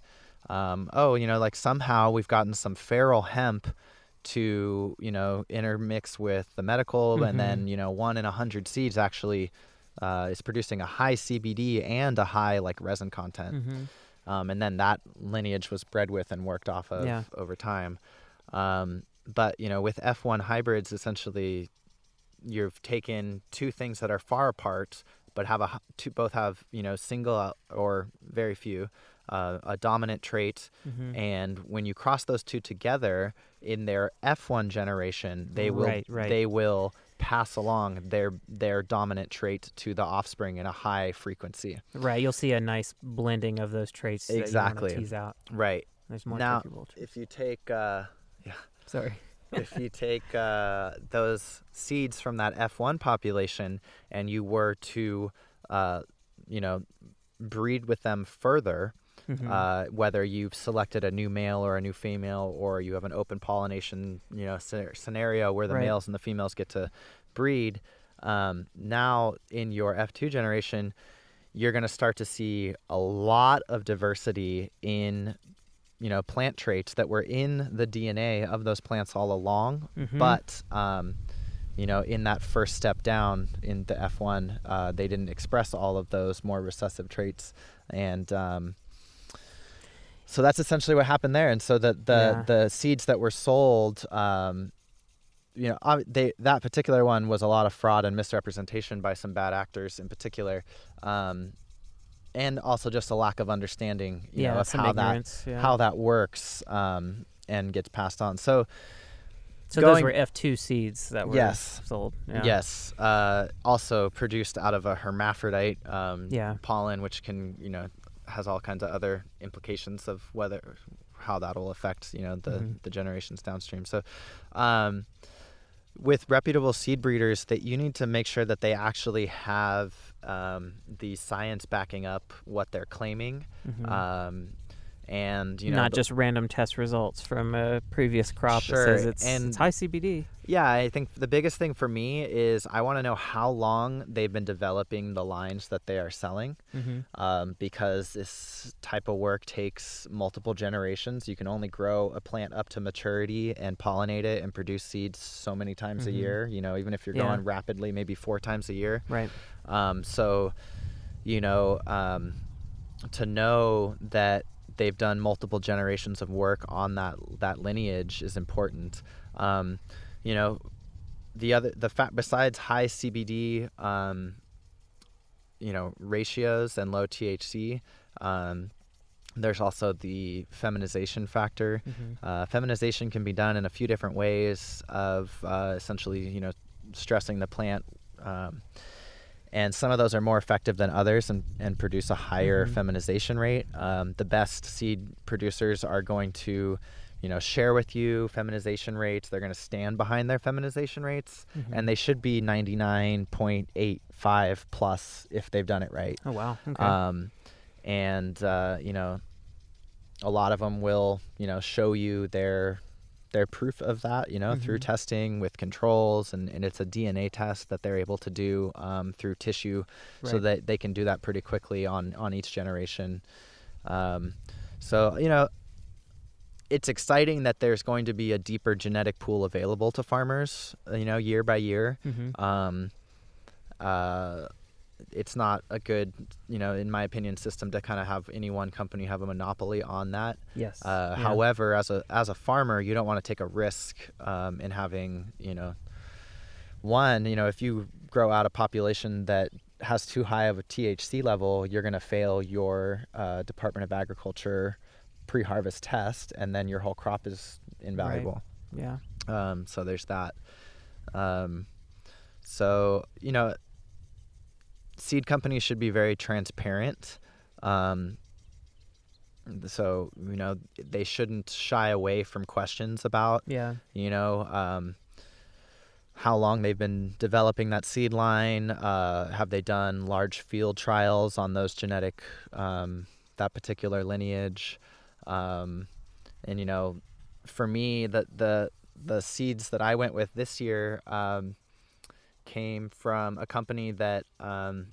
um, oh, you know, like somehow we've gotten some feral hemp to you know intermix with the medical, Mhm. and then you know one in a hundred seeds actually uh, is producing a high CBD and a high like resin content, hmm um, and then that lineage was bred with and worked off of Yeah. over time. Um, but you know, with F1 hybrids, essentially, you've taken two things that are far apart, but have a two, both have you know single uh, or very few uh, a dominant trait, hmm and when you cross those two together in their F1 generation, they will Right, right. they will pass along their their dominant trait to the offspring in a high frequency. Right. You'll see a nice blending of those traits. Exactly. tease out. Right. There's more Now. If you take uh, Sorry. if you take uh, those seeds from that F1 population and you were to, uh, you know, breed with them further, Mhm. uh, whether you've selected a new male or a new female, or you have an open pollination, you know, scenario where the Right. males and the females get to breed. Um, now in your F2 generation, you're going to start to see a lot of diversity in, you know, plant traits that were in the DNA of those plants all along, Mhm. but um, you know, in that first step down in the F1, uh, they didn't express all of those more recessive traits, and um, so that's essentially what happened there. And so the the Yeah. the seeds that were sold, um, you know, they that particular one was a lot of fraud and misrepresentation by some bad actors in particular. Um, and also just a lack of understanding, you yeah. know, of how that yeah. how that works um, and gets passed on. So So those were F2 seeds that were Yes. sold. Yeah. Yes. Uh, also produced out of a hermaphrodite um, Yeah. pollen, which can you know has all kinds of other implications of whether how that will affect you know the Mhm. the generations downstream. So. Um, with reputable seed breeders, that you need to make sure that they actually have um, the science backing up what they're claiming, Mhm. um, and you know not the- just random test results from a previous crop Sure, that says it's, and- it's high CBD. Yeah, I think the biggest thing for me is I want to know how long they've been developing the lines that they are selling, Mm-hmm. um, because this type of work takes multiple generations. You can only grow a plant up to maturity and pollinate it and produce seeds so many times a Mhm. year. You know, even if you're Yeah. going rapidly, maybe four times a year. Right. Um, so, you know, um, to know that they've done multiple generations of work on that that lineage is important. Um, you know, the other the fact besides high CBD, um, you know, ratios and low THC. Um, there's also the feminization factor. Mm-hmm. Uh, feminization can be done in a few different ways of uh, essentially, you know, stressing the plant. Um, and some of those are more effective than others and, and produce a higher Mhm. feminization rate. Um, the best seed producers are going to, you know, share with you feminization rates. They're going to stand behind their feminization rates, Mm-hmm. and they should be 99.85 plus if they've done it right. oh wow. Okay. Um, and uh, you know, a lot of them will you know show you their their proof of that you know through Mhm. testing with controls and, and it's a DNA test that they're able to do um, through tissue so that they can do that pretty quickly on on each generation. Um, so you know. It's exciting that there's going to be a deeper genetic pool available to farmers, you know, year by year mm-hmm. um, uh, it's not a good, you know, in my opinion, system to kind of have any one company have a monopoly on that. Yes. Uh, yeah. However, as a as a farmer, you don't want to take a risk um, in having, you know, one, you know, if you grow out a population that has too high of a THC level, you're going to fail your uh, Department of Agriculture pre-harvest test, and then your whole crop is invaluable. Yeah. Um, so there's that. Um, so you know, seed companies should be very transparent. Um, so you know they shouldn't shy away from questions about Yeah. you know um, how long they've been developing that seed line. Uh, have they done large field trials on those genetic um, that particular lineage? Um, and you know, for me, the the the seeds that I went with this year um, came from a company that um,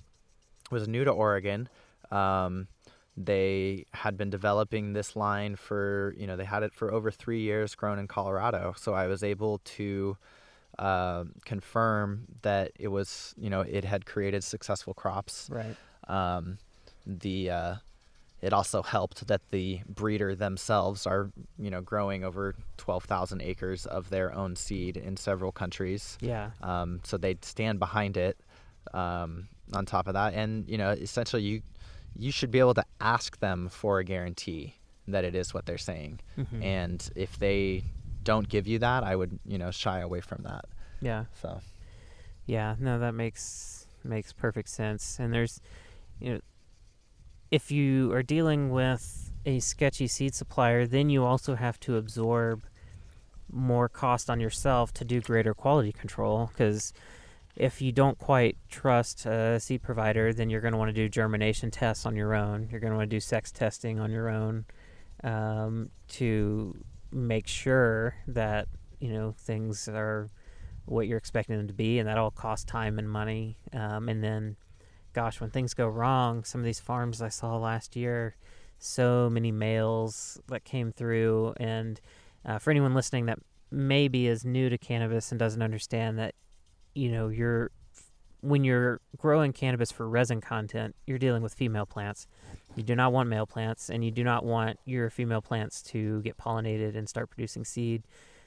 was new to Oregon. Um, they had been developing this line for you know they had it for over three years, grown in Colorado. So I was able to uh, confirm that it was you know it had created successful crops. Right. Um, the uh, it also helped that the breeder themselves are you know growing over 12,000 acres of their own seed in several countries. Yeah. Um, so they stand behind it. Um, on top of that, and you know, essentially, you you should be able to ask them for a guarantee that it is what they're saying. Mhm. And if they don't give you that, I would you know shy away from that. Yeah. So Yeah, no, that makes makes perfect sense. And there's, you know, if you are dealing with a sketchy seed supplier, then you also have to absorb more cost on yourself to do greater quality control. Because if you don't quite trust a seed provider, then you're going to want to do germination tests on your own. You're going to want to do sex testing on your own um, to make sure that you know things are what you're expecting them to be, and that all costs time and money. Um, and then, gosh, when things go wrong, some of these farms I saw last year, so many males that came through. And uh, for anyone listening that maybe is new to cannabis and doesn't understand that, you know, you're when you're growing cannabis for resin content, you're dealing with female plants. You do not want male plants, and you do not want your female plants to get pollinated and start producing seed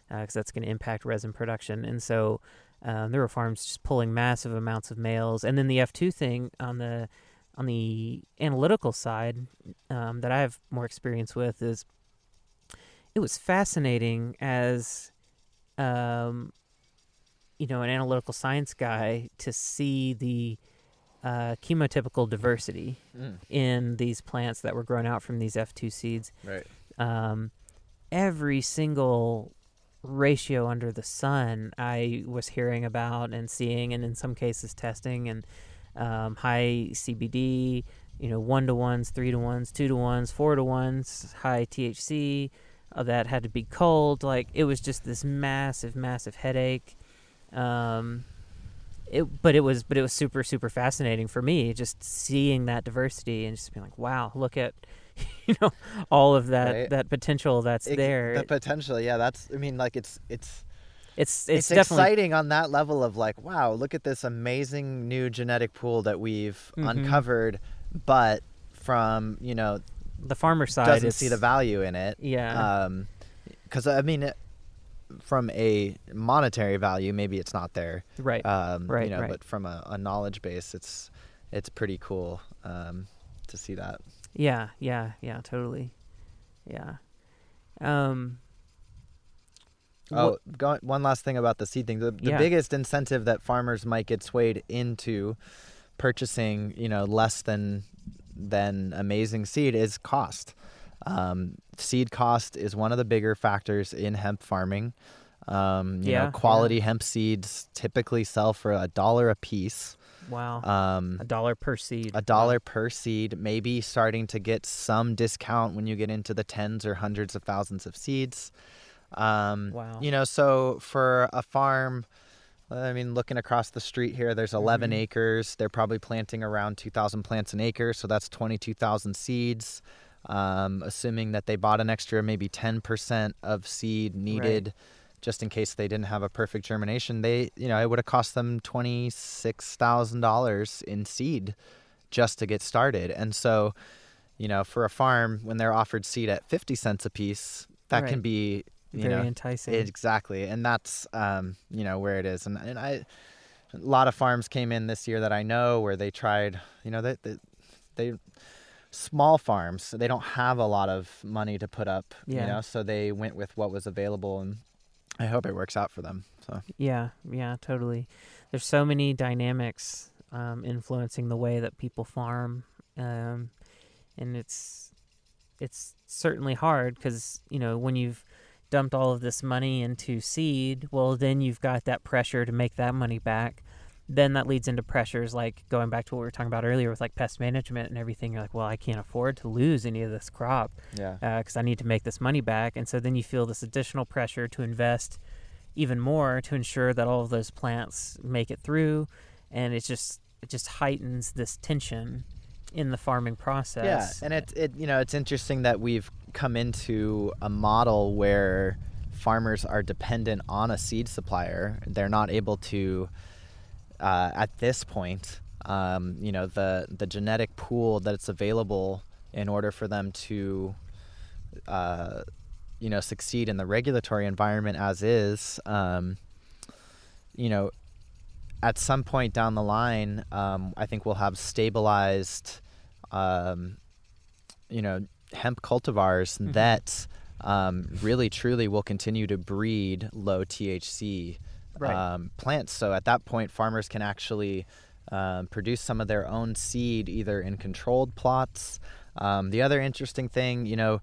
because that's going to impact resin production. And so um, there were farms just pulling massive amounts of males. And then the F2 thing on the on the analytical side um, that I have more experience with is it was fascinating as um, you know an analytical science guy to see the uh, chemotypical diversity in these plants that were grown out from these F2 seeds right. um, every single ratio under the sun I was hearing about and seeing, and in some cases testing, and um, high CBD, you know, one to ones, three to ones, two to ones, four to ones, high THC. Uh, that had to be cold. Like it was just this massive, massive headache. Um, it, but it was, but it was super, super fascinating for me just seeing that diversity and just being like, wow, look at, you know, all of that Right. that potential that's Ex- there. The potential, yeah. That's. I mean, like it's it's it's, it's, it's definitely exciting on that level of like, wow, look at this amazing new genetic pool that we've Mhm. uncovered, but from you know the farmer side. doesn't see the value in it. Yeah. Um, because I mean, it, from a monetary value, maybe it's not there. right. Um, Right, You know, right. but from a, a knowledge base, it's it's pretty cool um, to see that. Yeah, yeah, yeah, totally. Yeah. Um Oh, go, one last thing about the seed thing. The, the Yeah. biggest incentive that farmers might get swayed into purchasing, you know, less than than amazing seed is cost. Um, seed cost is one of the bigger factors in hemp farming. Um, you Yeah, know, yeah. quality hemp seeds typically sell for a dollar a piece. Wow. Um, a dollar per seed. a dollar per seed, maybe starting to get some discount when you get into the tens or hundreds of thousands of seeds. Um, Wow. You know, so for a farm, I mean, looking across the street here, there's 11 Mhm. acres. They're probably planting around 2,000 plants an acre, so that's 22,000 seeds. Um, assuming that they bought an extra maybe 10% of seed needed just in case they didn't have a perfect germination, they you know it would have cost them twenty six thousand dollars in seed just to get started. And so, you know, for a farm when they're offered seed at fifty cents a piece, that Right. can be you Very know enticing. exactly, and that's um, you know where it is. And and I a lot of farms came in this year that I know where they tried, you know, they they, they small farms, so they don't have a lot of money to put up, Yeah. you know, so they went with what was available and I hope it works out for them. So Yeah, yeah, totally. There's so many dynamics um, influencing the way that people farm, um, and it's it's certainly hard because you know when you've dumped all of this money into seed, well, then you've got that pressure to make that money back. Then that leads into pressures like going back to what we were talking about earlier with like pest management and everything. You're like, well, I can't afford to lose any of this crop yeah. Uh, because I need to make this money back. And so then you feel this additional pressure to invest even more to ensure that all of those plants make it through. And it just it just heightens this tension in the farming process. Yeah, and it it you know it's interesting that we've come into a model where farmers are dependent on a seed supplier. They're not able to, uh, at this point, um, you know the the genetic pool that's available in order for them to, uh, you know, succeed in the regulatory environment as is. Um, you know, at some point down the line, um, I think we'll have stabilized, um, you know, hemp cultivars Mhm. that um, really truly will continue to breed low THC Right. um, plants. So at that point, farmers can actually um, produce some of their own seed either in controlled plots. Um, the other interesting thing, you know,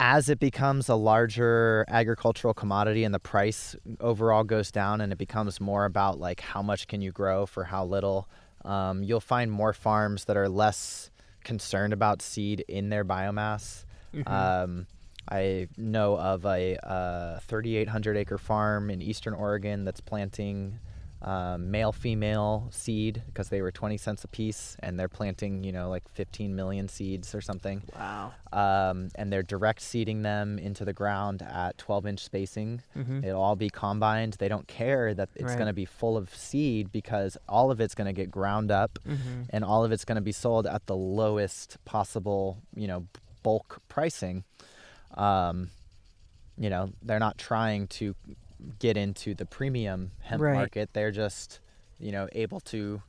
as it becomes a larger agricultural commodity and the price overall goes down and it becomes more about like how much can you grow for how little, um, you'll find more farms that are less concerned about seed in their biomass. Mhm. I know of a uh, 3,800 acre farm in eastern Oregon that's planting um, male female seed because they were 20 cents a piece and they're planting, you know, like 15 million seeds or something. wow. Um, and they're direct seeding them into the ground at 12 inch spacing. Mhm. It'll all be combined. They don't care that it's Right. going to be full of seed because all of it's going to get ground up Mhm. and all of it's going to be sold at the lowest possible, you know, bulk pricing. Um, you know, they're not trying to get into the premium hemp Right. market. They're just, you know, able to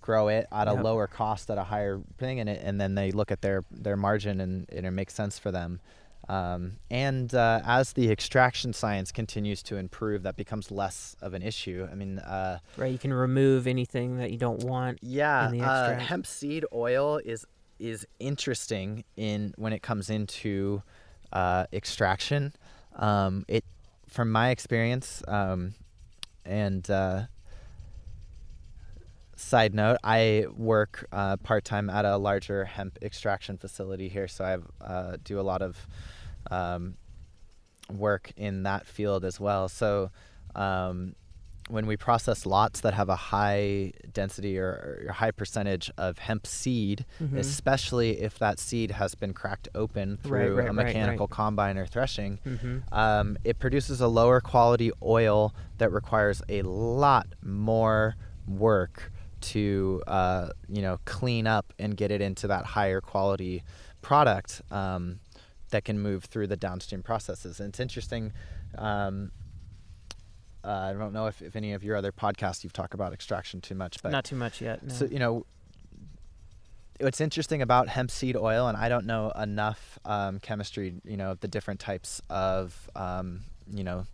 grow it at a lower cost at a higher thing, and it, and then they look at their their margin and, and it makes sense for them. Um, and uh, as the extraction science continues to improve, that becomes less of an issue. I mean, uh, Right. You can remove anything that you don't want. yeah, in the uh, hemp seed oil is is interesting in when it comes into uh, extraction. Um, it, from my experience, um, and uh, side note, I work uh, part time at a larger hemp extraction facility here, so I uh, do a lot of um, work in that field as well. So. When we process lots that have a high density or, or high percentage of hemp seed, Mhm. especially if that seed has been cracked open through right, a mechanical right. combine or threshing, Mhm. um, it produces a lower quality oil that requires a lot more work to uh, you know clean up and get it into that higher quality product um, that can move through the downstream processes. And it's interesting. Um, uh, I don't know if, if any of your other podcasts you've talked about extraction too much, but Not too much yet. No. so you know, what's interesting about hemp seed oil, and I don't know enough um, chemistry, you know, the different types of, um, you know,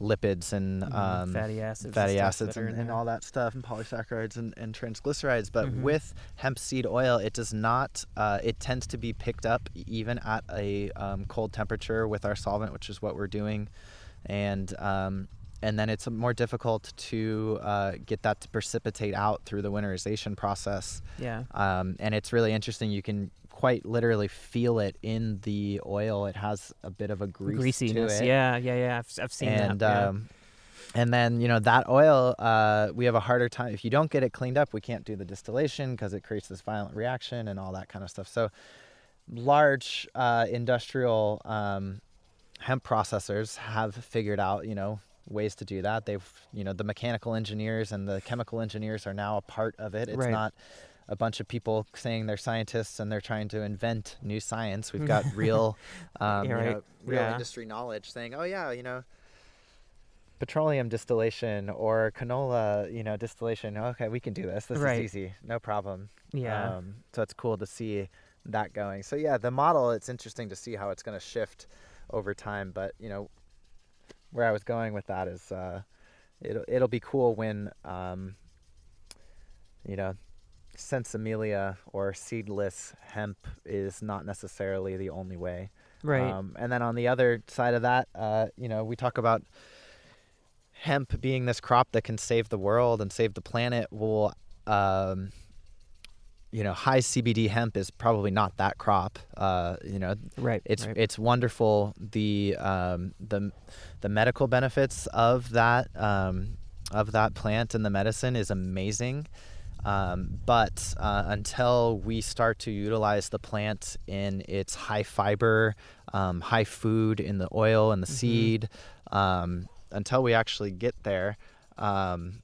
lipids and Mhm. um, fatty acids. and fatty acids and, and all that stuff, and polysaccharides and, and triglycerides. But Mhm. with hemp seed oil, it does not. Uh, it tends to be picked up even at a um, cold temperature with our solvent, which is what we're doing, and um, and then it's more difficult to uh, get that to precipitate out through the winterization process. Yeah. Um, and it's really interesting. You can quite literally feel it in the oil. It has a bit of a grease Greasiness. to it Yeah. Yeah. Yeah. I've, I've seen and that. yeah. um, and then you know that oil, uh, we have a harder time if you don't get it cleaned up. We can't do the distillation because it creates this violent reaction and all that kind of stuff. So, large uh, industrial um, hemp processors have figured out, you know, ways to do that. They've, you know, the mechanical engineers and the chemical engineers are now a part of it. It's Right. not a bunch of people saying they're scientists and they're trying to invent new science. We've got real, um, Yeah, you right. know, real Yeah. industry knowledge saying, oh yeah, you know, petroleum distillation or canola, you know, distillation. Okay, we can do this. This Right. is easy, no problem. Yeah. Um, so it's cool to see that going. So yeah, the model. It's interesting to see how it's going to shift over time. But you know, where I was going with that is, uh, it'll it'll be cool when, um, you know, sinsemilla or seedless hemp is not necessarily the only way. right. Um, and then on the other side of that, uh, you know, we talk about hemp being this crop that can save the world and save the planet. Well, um, you know, high CBD hemp is probably not that crop. Uh, you know, right. it's right. it's wonderful the um, the the medical benefits of that um, of that plant and the medicine is amazing. Um, but uh, until we start to utilize the plant in its high fiber, um, high food in the oil and the Mhm. seed, um, until we actually get there, um,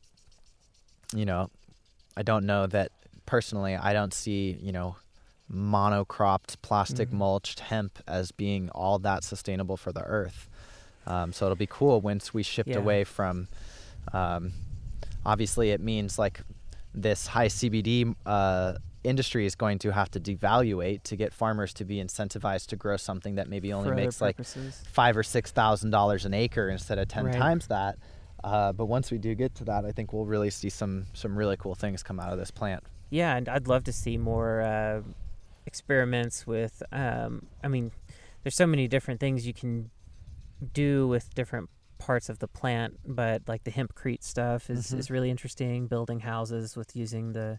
you know, I don't know that personally. I don't see you know monocropped plastic Mhm. mulched hemp as being all that sustainable for the earth. Um, so it'll be cool once we shift Yeah. away from. Um, obviously, it means like this high CBD uh, industry is going to have to devaluate to get farmers to be incentivized to grow something that maybe only makes like five or six thousand dollars an acre instead of ten Right. times that. Uh, but once we do get to that, I think we'll really see some some really cool things come out of this plant. Yeah, and I'd love to see more uh, experiments with. Um, I mean, there's so many different things you can do with different parts of the plant, but like the hempcrete stuff is, Mhm. is really interesting. Building houses with using the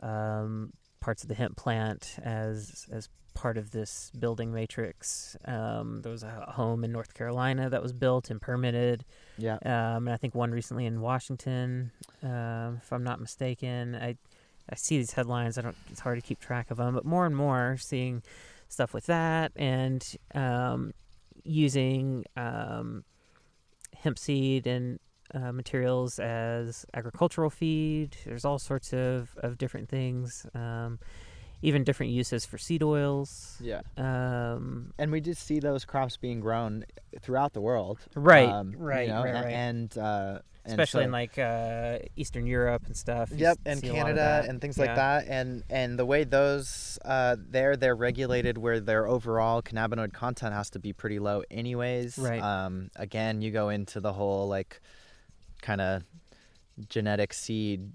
um, parts of the hemp plant as as part of this building matrix. Um, there was a home in North Carolina that was built and permitted. Yeah. Um, and I think one recently in Washington, um, if I'm not mistaken. I I see these headlines. I don't. It's hard to keep track of them, but more and more seeing stuff with that and um, using um, hemp seed and uh, materials as agricultural feed. There's all sorts of, of different things, um, even different uses for seed oils. Yeah. Um, and we just see those crops being grown throughout the world. Right, um, you right, know, right, right. And, uh, and especially so- in like uh, Eastern Europe and stuff. Yep, and see a lot of Canada and things Yeah. like that, and and the way those uh, there they're regulated where their overall cannabinoid content has to be pretty low, anyways. Right. Um, again, you go into the whole like kind of genetic seed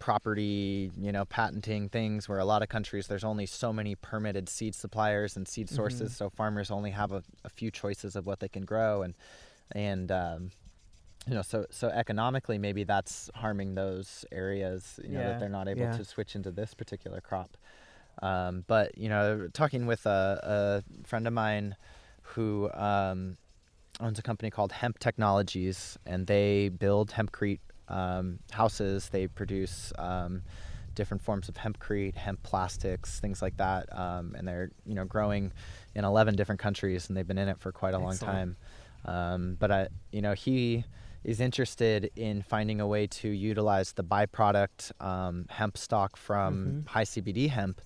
property, you know, patenting things where a lot of countries there's only so many permitted seed suppliers and seed sources, Mhm. so farmers only have a, a few choices of what they can grow, and and um, you know, so so economically maybe that's harming those areas, you know, Yeah, that they're not able yeah. to switch into this particular crop. Um, but you know, talking with a, a friend of mine who um, owns a company called Hemp Technologies, and they build hempcrete um, houses. They produce um, different forms of hempcrete, hemp plastics, things like that, um, and they're you know growing in 11 different countries, and they've been in it for quite a long time. Um, but I, you know, he is interested in finding a way to utilize the byproduct um, hemp stalk from Mhm. high CBD hemp,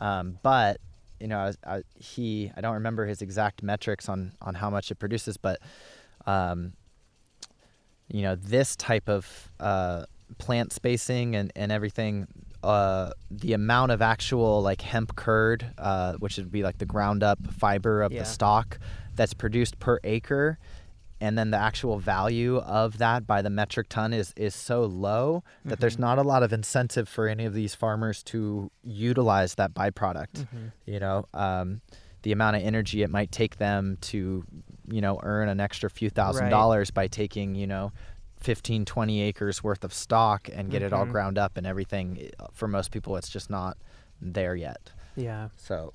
um, but you know, I, I, he I don't remember his exact metrics on on how much it produces, but um, you know, this type of uh, plant spacing and and everything. Uh, the amount of actual like hemp hurd, uh, which would be like the ground up fiber of Yeah. the stalk, that's produced per acre, and then the actual value of that by the metric ton is is so low that there's Mhm. not a lot of incentive for any of these farmers to utilize that byproduct Mhm. you know um, the amount of energy it might take them to you know earn an extra few thousand Right. dollars by taking you know 15 20 acres worth of stalk and get it all Mhm. ground up and everything for most people it's just not there yet Yeah. so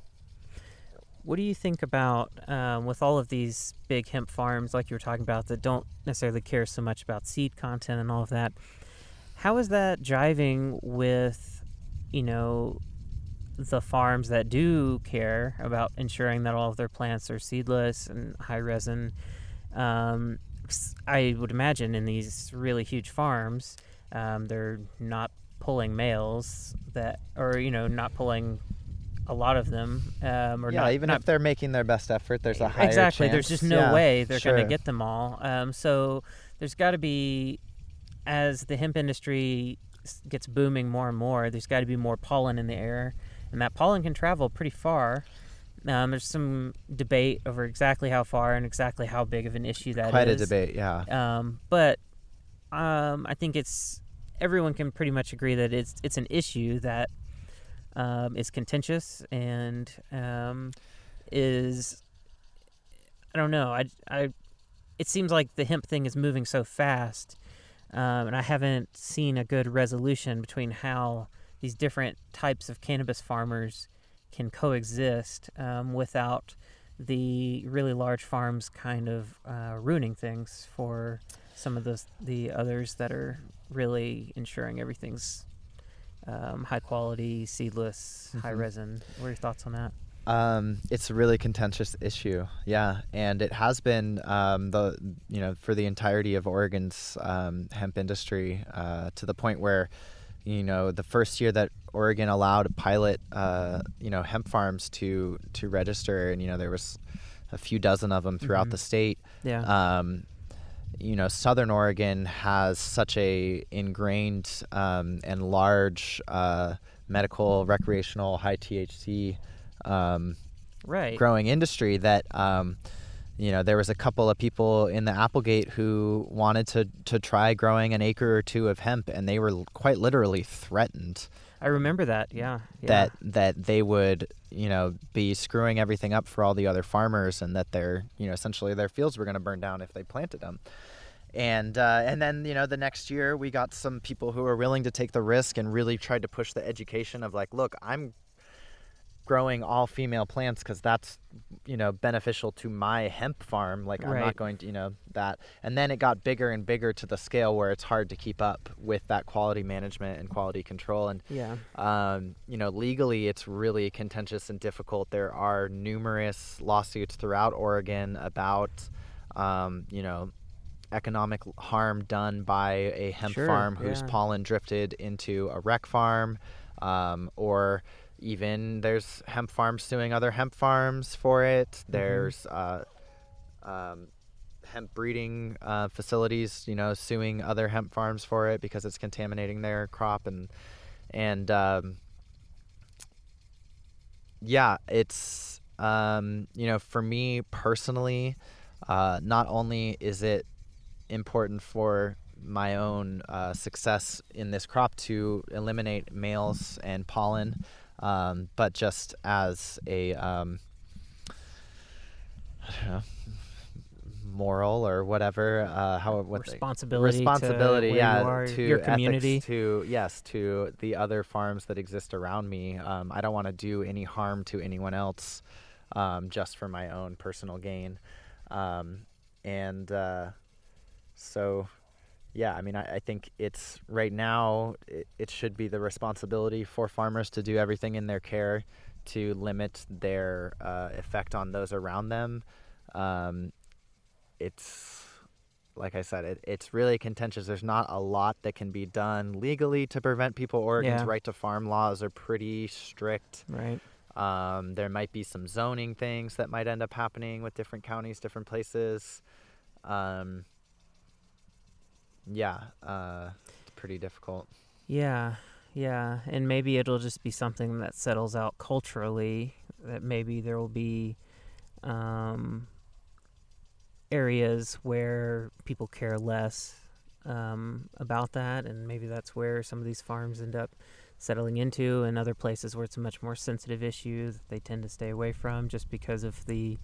What do you think about um, with all of these big hemp farms, like you were talking about, that don't necessarily care so much about seed content and all of that? How is that driving with, you know, the farms that do care about ensuring that all of their plants are seedless and high resin, um, I would imagine in these really huge farms, um, they're not pulling males that, or you know, not pulling a lot of them, um, or yeah, not even not if they're making their best effort, there's a higher exactly. There's just no Yeah, way they're going to get them all. Um, so there's got to be, as the hemp industry gets booming more and more, there's got to be more pollen in the air, and that pollen can travel pretty far. Um, there's some debate over exactly how far and exactly how big of an issue that is. Quite a debate, yeah. Um, but um, I think it's everyone can pretty much agree that it's it's an issue that um, is contentious and um, is I don't know I I it seems like the hemp thing is moving so fast um, and I haven't seen a good resolution between how these different types of cannabis farmers can coexist um, without the really large farms kind of uh, ruining things for some of the the others that are really ensuring everything's um, high quality, seedless, high Mhm. resin. What are your thoughts on that? Um, it's a really contentious issue, yeah, and it has been um, the you know for the entirety of Oregon's um, hemp industry uh, to the point where you know the first year that Oregon allowed pilot uh, you know hemp farms to to register, and you know there was a few dozen of them throughout Mhm. the state. Yeah. Um, you know, Southern Oregon has such a ingrained um, and large uh, medical, recreational, high THC um, right. growing industry that um, you know there was a couple of people in the Applegate who wanted to to try growing an acre or two of hemp, and they were quite literally threatened I remember that. Yeah. yeah. that that they would you know be screwing everything up for all the other farmers and that their you know essentially their fields were going to burn down if they planted them and uh, and then you know the next year we got some people who were willing to take the risk and really tried to push the education of like look i'm growing all female plants because that's you know beneficial to my hemp farm like i'm not going to you know that and then it got bigger and bigger to the scale where it's hard to keep up with that quality management and quality control and yeah. um, you know, legally it's really contentious and difficult. There are numerous lawsuits throughout Oregon about, um, you know, economic harm done by a hemp Sure, farm whose yeah. pollen drifted into a rec farm, um, or even there's hemp farms suing other hemp farms for it. There's uh, um, hemp breeding uh, facilities, you know, suing other hemp farms for it because it's contaminating their crop and and um, yeah, it's um, you know for me personally, uh, not only is it important for my own uh, success in this crop to eliminate males and pollen, um, but just as a um, I don't know moral or whatever uh, how what responsibility. responsibility to yeah You are, to your ethics, community. to yes to the other farms that exist around me um, i don't want to do any harm to anyone else um, just for my own personal gain um, and uh, so yeah i mean I, I think it's right now it, it should be the responsibility for farmers to do everything in their care to limit their uh, effect on those around them um, it's like I said, it, it's really contentious. There's not a lot that can be done legally to prevent people. Oregon's Yeah. right to farm laws are pretty strict. Right. Um, there might be some zoning things that might end up happening with different counties, different places. Um, yeah, uh, it's pretty difficult. Yeah, yeah, and maybe it'll just be something that settles out culturally. That maybe there will be um, areas where people care less um, about that, and maybe that's where some of these farms end up settling into, and other places where it's a much more sensitive issue that they tend to stay away from, just because of the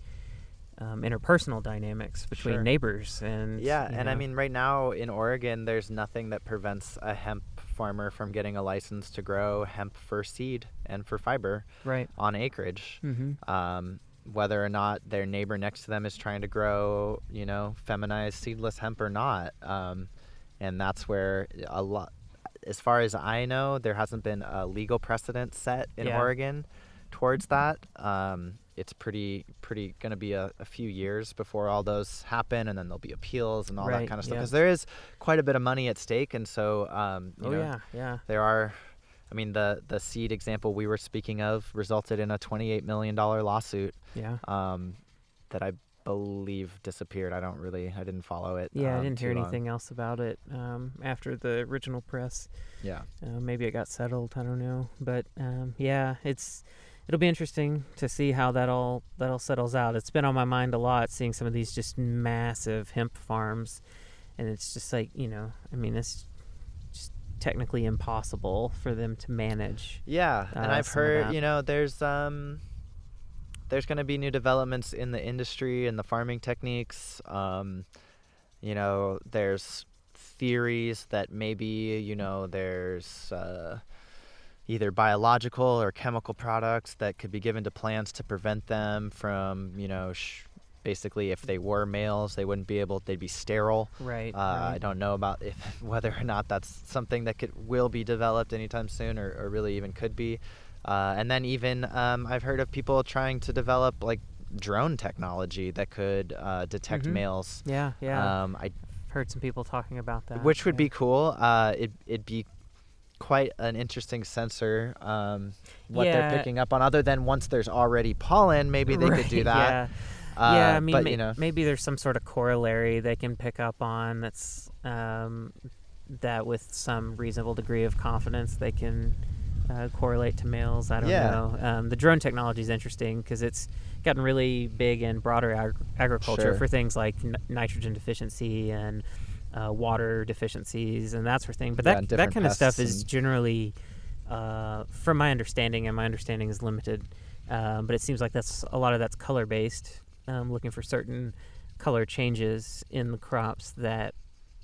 um, interpersonal dynamics between Sure. neighbors and Yeah, and I mean, right now in Oregon, there's nothing that prevents a hemp farmer from getting a license to grow hemp for seed and for fiber right. on acreage. Mm-hmm. Um, whether or not their neighbor next to them is trying to grow, you know, feminized seedless hemp or not. Um, and that's where a lot, as far as I know, there hasn't been a legal precedent set in Yeah. Oregon towards that. Um, it's pretty pretty going to be a, a few years before all those happen, and then there'll be appeals and all that kind of stuff. yeah. Because there is quite a bit of money at stake, and so um, you oh know, yeah, yeah. there are. I mean, the the seed example we were speaking of resulted in a twenty-eight million dollar lawsuit Yeah. um, that I believe disappeared. I don't really, I didn't follow it. Yeah, I um, didn't hear too long. anything else about it um, after the original press. Yeah, Uh, maybe it got settled. I don't know, but um, yeah, it's it'll be interesting to see how that all that all settles out. It's been on my mind a lot, seeing some of these just massive hemp farms, and it's just like you know, I mean, it's just technically impossible for them to manage. yeah, and uh, I've heard, you know, there's um, there's going to be new developments in the industry and the farming techniques. Um, you know, there's theories that maybe you know there's uh, either biological or chemical products that could be given to plants to prevent them from you know sh- basically if they were males they wouldn't be able they'd be sterile Right. uh, i don't know about if whether or not that's something that could will be developed anytime soon or, or really even could be uh, and then even um, i've heard of people trying to develop like drone technology that could uh, detect Mhm. males Yeah, yeah. um, I I've heard some people talking about that. which would yeah. be cool. Uh, it it'd be quite an interesting sensor. Um, what Yeah. they're picking up on, other than once there's already pollen, maybe they could do that. Yeah. Uh, yeah, I mean, but may- you know, maybe there's some sort of corollary they can pick up on that's um, that with some reasonable degree of confidence they can uh, correlate to males. I don't Yeah. know. Um, the drone technology is interesting because it's gotten really big in broader ag- agriculture Sure. for things like n- nitrogen deficiency and uh, water deficiencies and that sort of thing. But Yeah, that that kind of stuff is generally, uh, from my understanding, and my understanding is limited. Um, but it seems like that's a lot of that's color based, um, looking for certain color changes in the crops that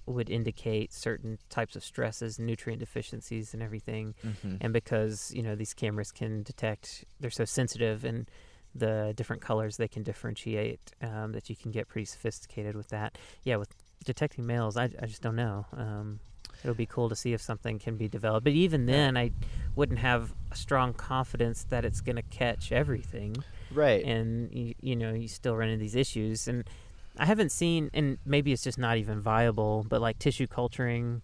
would indicate certain types of stresses, nutrient deficiencies, and everything. mhm. And because you know these cameras can detect, they're so sensitive and the different colors they can differentiate um, that you can get pretty sophisticated with that. Yeah, with detecting males, I, I just don't know. Um, it'll be cool to see if something can be developed. But even then, I wouldn't have a strong confidence that it's going to catch everything right. and you, you know you still run into these issues and i haven't seen and maybe it's just not even viable but like tissue culturing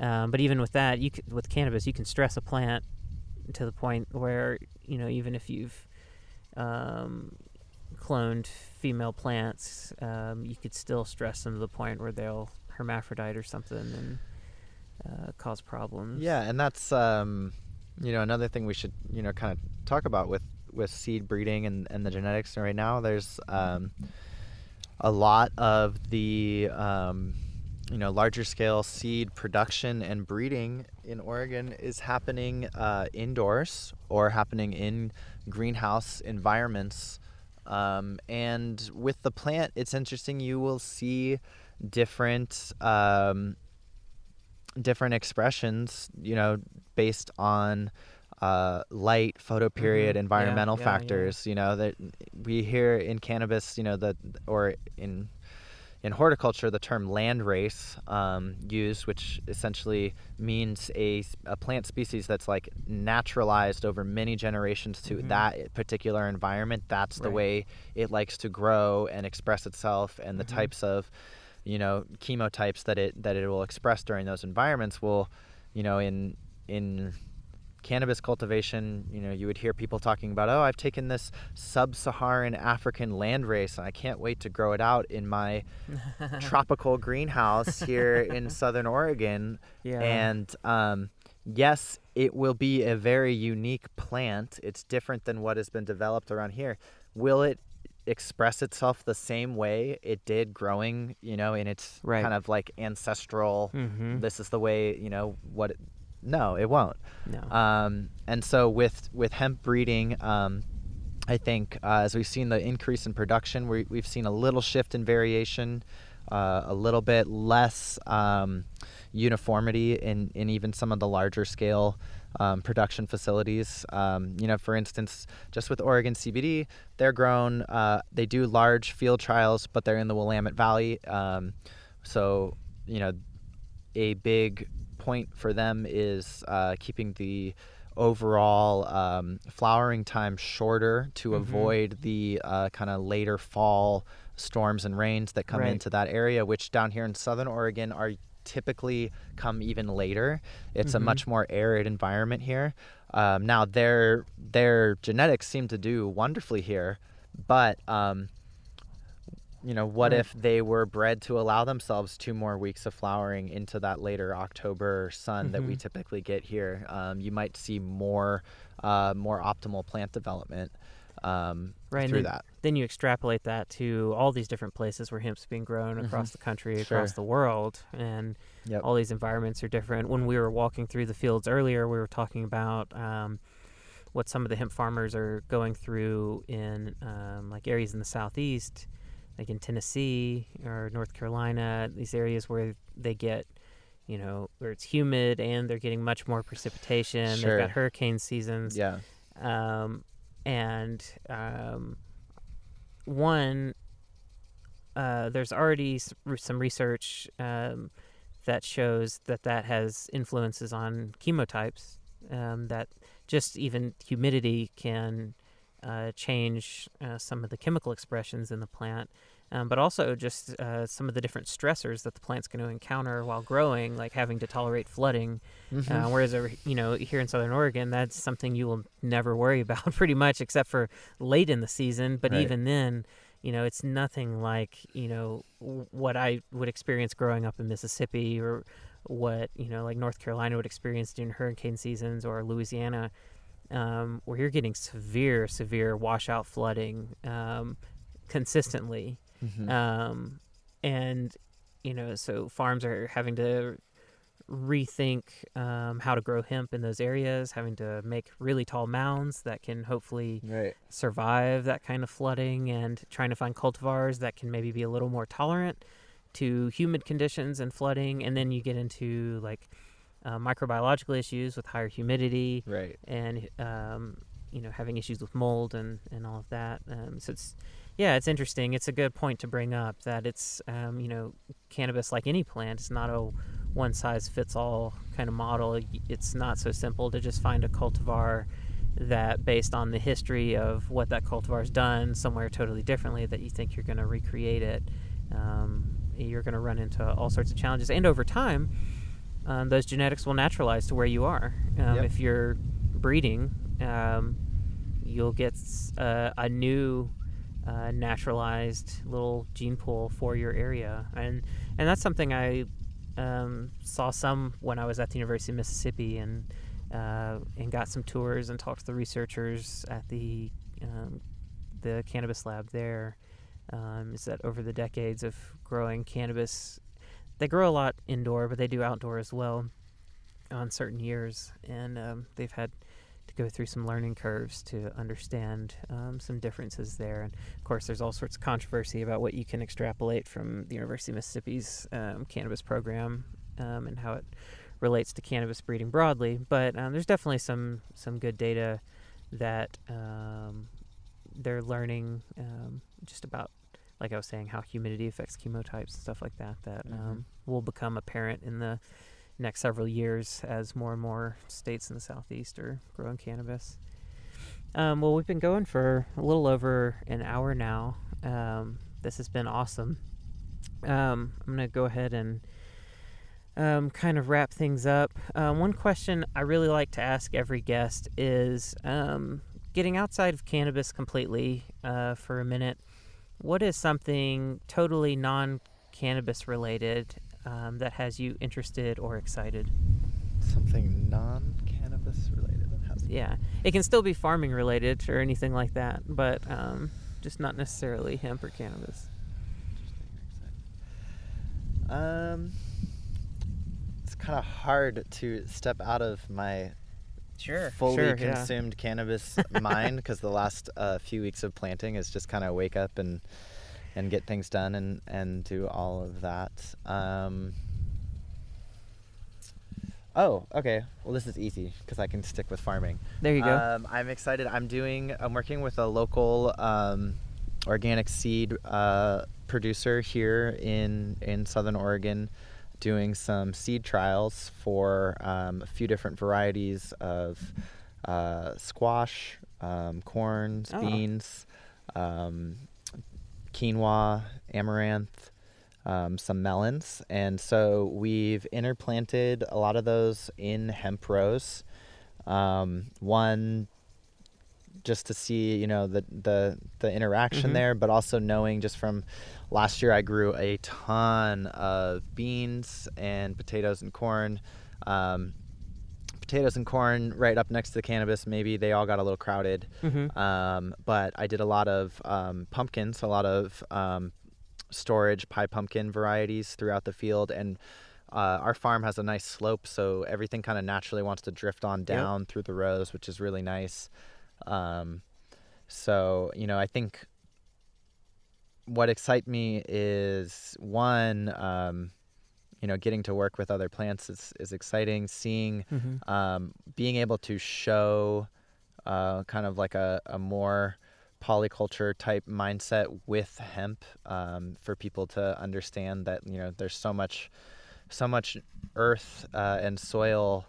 um, but even with that you with cannabis you can stress a plant to the point where you know even if you've um, cloned female plants um, you could still stress them to the point where they'll hermaphrodite or something and uh, cause problems Yeah, and that's um, you know another thing we should you know kind of talk about with with seed breeding and and the genetics And right now. There's um, a lot of the um, you know larger scale seed production and breeding in Oregon is happening uh, indoors or happening in greenhouse environments. Um, and with the plant, it's interesting. You will see different um, different expressions, you know, based on uh, light, photo period, Mhm. Environmental yeah, yeah. factors. You know that we hear in cannabis, you know, that or in in horticulture, the term land race um, used, which essentially means a, a plant species that's like naturalized over many generations to Mhm. that particular environment. That's the way it likes to grow and express itself, and the Mhm. types of you know chemotypes that it that it will express during those environments will you know in in cannabis cultivation you know you would hear people talking about oh i've taken this sub-saharan african land race and i can't wait to grow it out in my tropical greenhouse here in southern oregon yeah and um, yes, it will be a very unique plant. It's different than what has been developed around here. Will it express itself the same way it did growing, you know, in its Right. kind of like ancestral, mm-hmm. this is the way, you know, what it, no, it won't. no Um, and so with with hemp breeding, um, I think uh, as we've seen the increase in production, we, we've seen a little shift in variation, uh, a little bit less um, uniformity in, in even some of the larger scale um, production facilities. Um, you know, for instance, just with Oregon CBD, they're grown. Uh, they do large field trials, but they're in the Willamette Valley. Um, so you know, a big point for them is uh, keeping the overall um, flowering time shorter to Mhm. avoid the uh, kind of later fall storms and rains that come Right. into that area, which down here in southern Oregon are typically come even later. It's a Mhm. much more arid environment here. Um, now their their genetics seem to do wonderfully here, but um, you know, what Right. if they were bred to allow themselves two more weeks of flowering into that later October sun that we Mhm. typically get here? Um, you might see more uh, more optimal plant development um, Right, through then- that. Then you extrapolate that to all these different places where hemp's being grown Mhm. across the country, Sure. across the world, and Yep. all these environments are different. When we were walking through the fields earlier, we were talking about um, what some of the hemp farmers are going through in um, like areas in the southeast, like in Tennessee or North Carolina, these areas where they get, you know, where it's humid and they're getting much more precipitation. Sure. They've got hurricane seasons Yeah. um, and um, one uh, there's already some research um, that shows that that has influences on chemotypes um, that just even humidity can uh, change uh, some of the chemical expressions in the plant um, but also just uh, some of the different stressors that the plant's going to encounter while growing like having to tolerate flooding Mhm. uh, whereas you know here in Southern Oregon, that's something you will never worry about pretty much, except for late in the season. But Right. even then, you know, it's nothing like you know what I would experience growing up in Mississippi or what you know like North Carolina would experience during hurricane seasons or Louisiana, um, where you're getting severe, severe washout flooding um, consistently Mhm. um, and you know so farms are having to rethink um, how to grow hemp in those areas having to make really tall mounds that can hopefully right. survive that kind of flooding and trying to find cultivars that can maybe be a little more tolerant to humid conditions and flooding and then you get into like uh, microbiological issues with higher humidity Right. and um, you know having issues with mold and and all of that. Um, so it's yeah, it's interesting. It's a good point to bring up that it's um, you know cannabis like any plant it's not a one size fits all kind of model. It's not so simple to just find a cultivar that based on the history of what that cultivar's done somewhere totally differently that you think you're going to recreate it. Um, you're going to run into all sorts of challenges, and over time, um, those genetics will naturalize to where you are. Um, Yep. If you're breeding, um, you'll get uh, a new uh, naturalized little gene pool for your area, and and that's something I um, saw some when I was at the University of Mississippi and uh, and got some tours and talked to the researchers at the um, the cannabis lab there. Um, is that over the decades of growing cannabis, they grow a lot indoor, but they do outdoor as well on certain years, and um, they've had to go through some learning curves to understand um, some differences there. And of course, there's all sorts of controversy about what you can extrapolate from the University of Mississippi's um, cannabis program um, and how it relates to cannabis breeding broadly. But um, there's definitely some some good data that um, they're learning just about. Like I was saying, how humidity affects chemotypes and stuff like that, that Mhm. um, will become apparent in the next several years as more and more states in the southeast are growing cannabis. Um, well, we've been going for a little over an hour now. Um, this has been awesome. Um, I'm going to go ahead and um, kind of wrap things up. Um, one question I really like to ask every guest is um, getting outside of cannabis completely uh, for a minute. What is something totally non cannabis related um, that has you interested or excited? Something non-cannabis related. That has Yeah, it can still be farming related or anything like that, but um, just not necessarily hemp or cannabis. Um, it's kind of hard to step out of my Sure, fully sure, yeah. consumed cannabis mind because the last uh, few weeks of planting is just kind of wake up and and get things done and and do all of that. Um, oh, okay. Well, this is easy because I can stick with farming. There you go. Um, I'm excited. I'm doing. I'm working with a local um, organic seed uh, producer here in in Southern Oregon, doing some seed trials for um, a few different varieties of uh, squash, um, corns, Oh. beans, um, quinoa, amaranth, um, some melons. And so we've interplanted a lot of those in hemp rows. Um, one just to see, you know, the the the interaction Mhm. there, but also knowing just from last year I grew a ton of beans and potatoes and corn. Um, potatoes and corn right up next to the cannabis. Maybe they all got a little crowded. Mm-hmm. Um, but I did a lot of um, pumpkins, a lot of um, storage pie pumpkin varieties throughout the field, and uh, our farm has a nice slope, so everything kind of naturally wants to drift on down through the rows, which is really nice. Um, so you know, I think what excites me is one, um, you know, getting to work with other plants is is exciting. Seeing Mm-hmm. um, being able to show uh, kind of like a, a more polyculture type mindset with hemp um, for people to understand that you know there's so much so much earth uh, and soil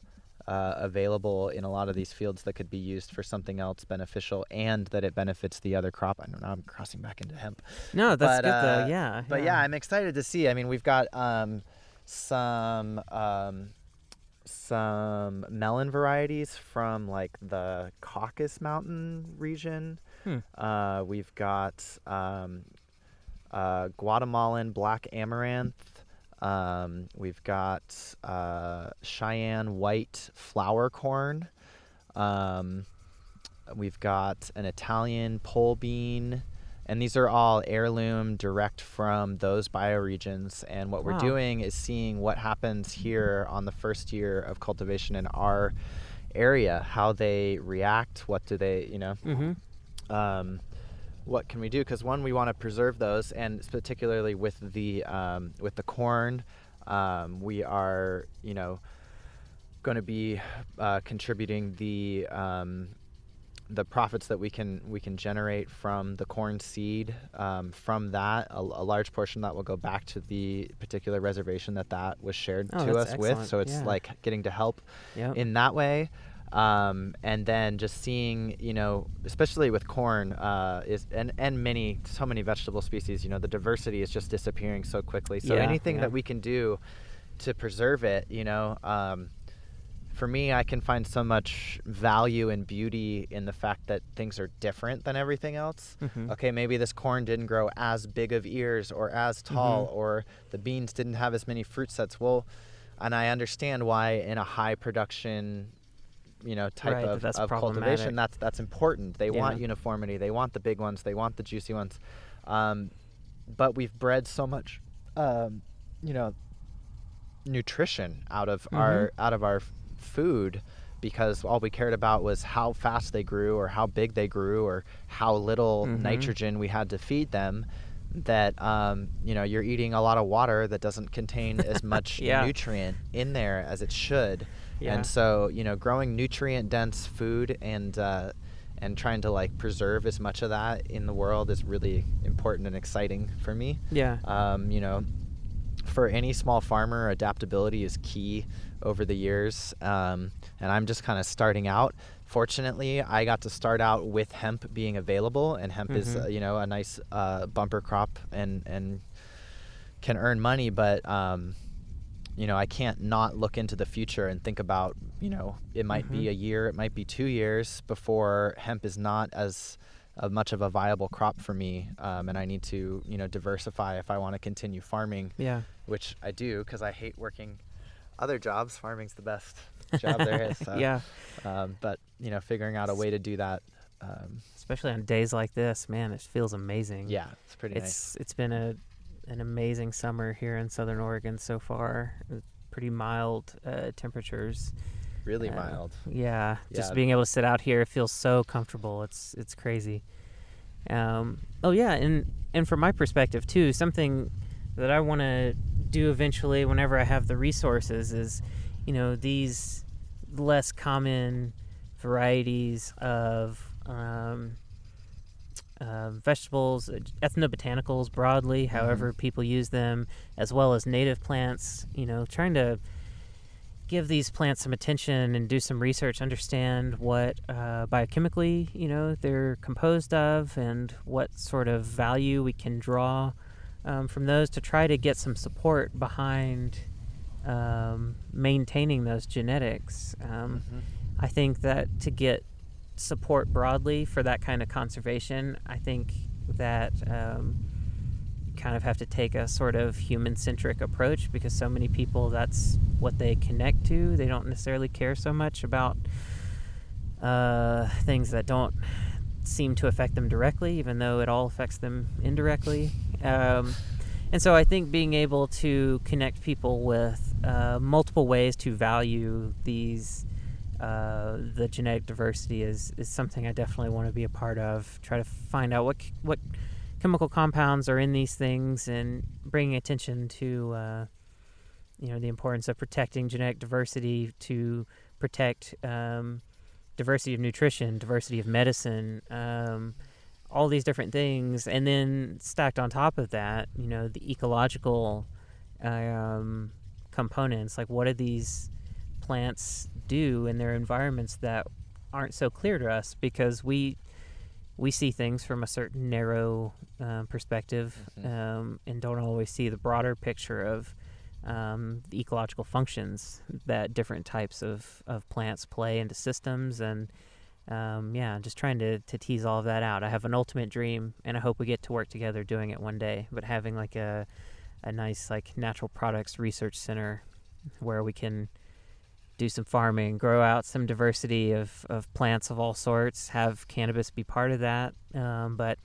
uh, available in a lot of these fields that could be used for something else beneficial and that it benefits the other crop. I don't know. I'm crossing back into hemp. No, that's But, good uh, though. Yeah. But yeah, I'm excited to see. I mean, we've got um, some um, some melon varieties from like the Caucasus Mountain region. Hmm. Uh, we've got um, uh, Guatemalan black amaranth. Um, we've got uh, Cheyenne white flower corn. Um, we've got an Italian pole bean. And these are all heirloom direct from those bioregions. And what Wow. we're doing is seeing what happens here on the first year of cultivation in our area, how they react, what do they, you know, Mm-hmm. um, what can we do? Because one, we want to preserve those, and particularly with the um, with the corn, um, we are you know going to be uh, contributing the um, the profits that we can we can generate from the corn seed. Um, from that, a, a large portion that will go back to the particular reservation that that was shared Oh, to us with. So it's Yeah. like getting to help Yep. in that way. Um, and then just seeing, you know, especially with corn, uh, is and and many so many vegetable species, you know, the diversity is just disappearing so quickly. So Yeah, anything yeah. that we can do to preserve it, you know, um, for me, I can find so much value and beauty in the fact that things are different than everything else. Mhm. Okay, maybe this corn didn't grow as big of ears or as tall, Mhm. or the beans didn't have as many fruit sets. Well, and I understand why in a high production, you know, type Right, of, that's of cultivation, that's that's important. They want uniformity. They want the big ones. They want the juicy ones. Um, but we've bred so much, um, you know, nutrition out of our out of our food because all we cared about was how fast they grew or how big they grew or how little Mhm. nitrogen we had to feed them that um, you know you're eating a lot of water that doesn't contain as much Yeah. nutrient in there as it should Yeah. and so you know growing nutrient dense food and uh, and trying to like preserve as much of that in the world is really important and exciting for me Yeah. um, you know, for any small farmer, adaptability is key over the years. Um, and I'm just kind of starting out. Fortunately, I got to start out with hemp being available, and hemp is, Mhm. uh, you know, a nice uh, bumper crop and and can earn money. But um, you know, I can't not look into the future and think about, you know, it might be Mhm. a year, it might be two years before hemp is not as uh, much of a viable crop for me, um, and I need to, you know, diversify if I want to continue farming, yeah. which I do because I hate working other jobs. Farming's the best job there is. So, yeah. Um, but you know, figuring out a way to do that, um, Especially on days like this, man, it feels amazing. yeah, it's pretty nice. it's it's been a an amazing summer here in Southern Oregon so far. Pretty mild uh, temperatures. Really Uh, mild. Yeah, just being able to sit out here it feels so comfortable. It's it's crazy. Um, oh yeah, and and from my perspective too, something that I want to do eventually, whenever I have the resources, is you know these less common varieties of um, uh, vegetables, ethnobotanicals broadly, however people use them, as well as native plants. You know, trying to give these plants some attention and do some research, understand what uh, biochemically, you know, they're composed of, and what sort of value we can draw um, from those to try to get some support behind um, maintaining those genetics. Um, Mhm. I think that to get support broadly for that kind of conservation, I think that um, you kind of have to take a sort of human centric approach because so many people that's what they connect to. They don't necessarily care so much about uh, things that don't seem to affect them directly, even though it all affects them indirectly. Um, and so I think being able to connect people with uh, multiple ways to value these uh, the genetic diversity is, is something I definitely want to be a part of. Try to find out what what chemical compounds are in these things and bringing attention to uh, you know the importance of protecting genetic diversity to protect um, diversity of nutrition, diversity of medicine, um, all these different things, and then stacked on top of that, you know, the ecological um, components. Like, what are these plants do in their environments that aren't so clear to us because we we see things from a certain narrow um, perspective Mhm. um, and don't always see the broader picture of um, the ecological functions that different types of, of plants play into systems and um, yeah just trying to, to tease all of that out i have an ultimate dream and i hope we get to work together doing it one day but having like a, a nice like natural products research center where we can do some farming, grow out some diversity of, of plants of all sorts, have cannabis be part of that, um, but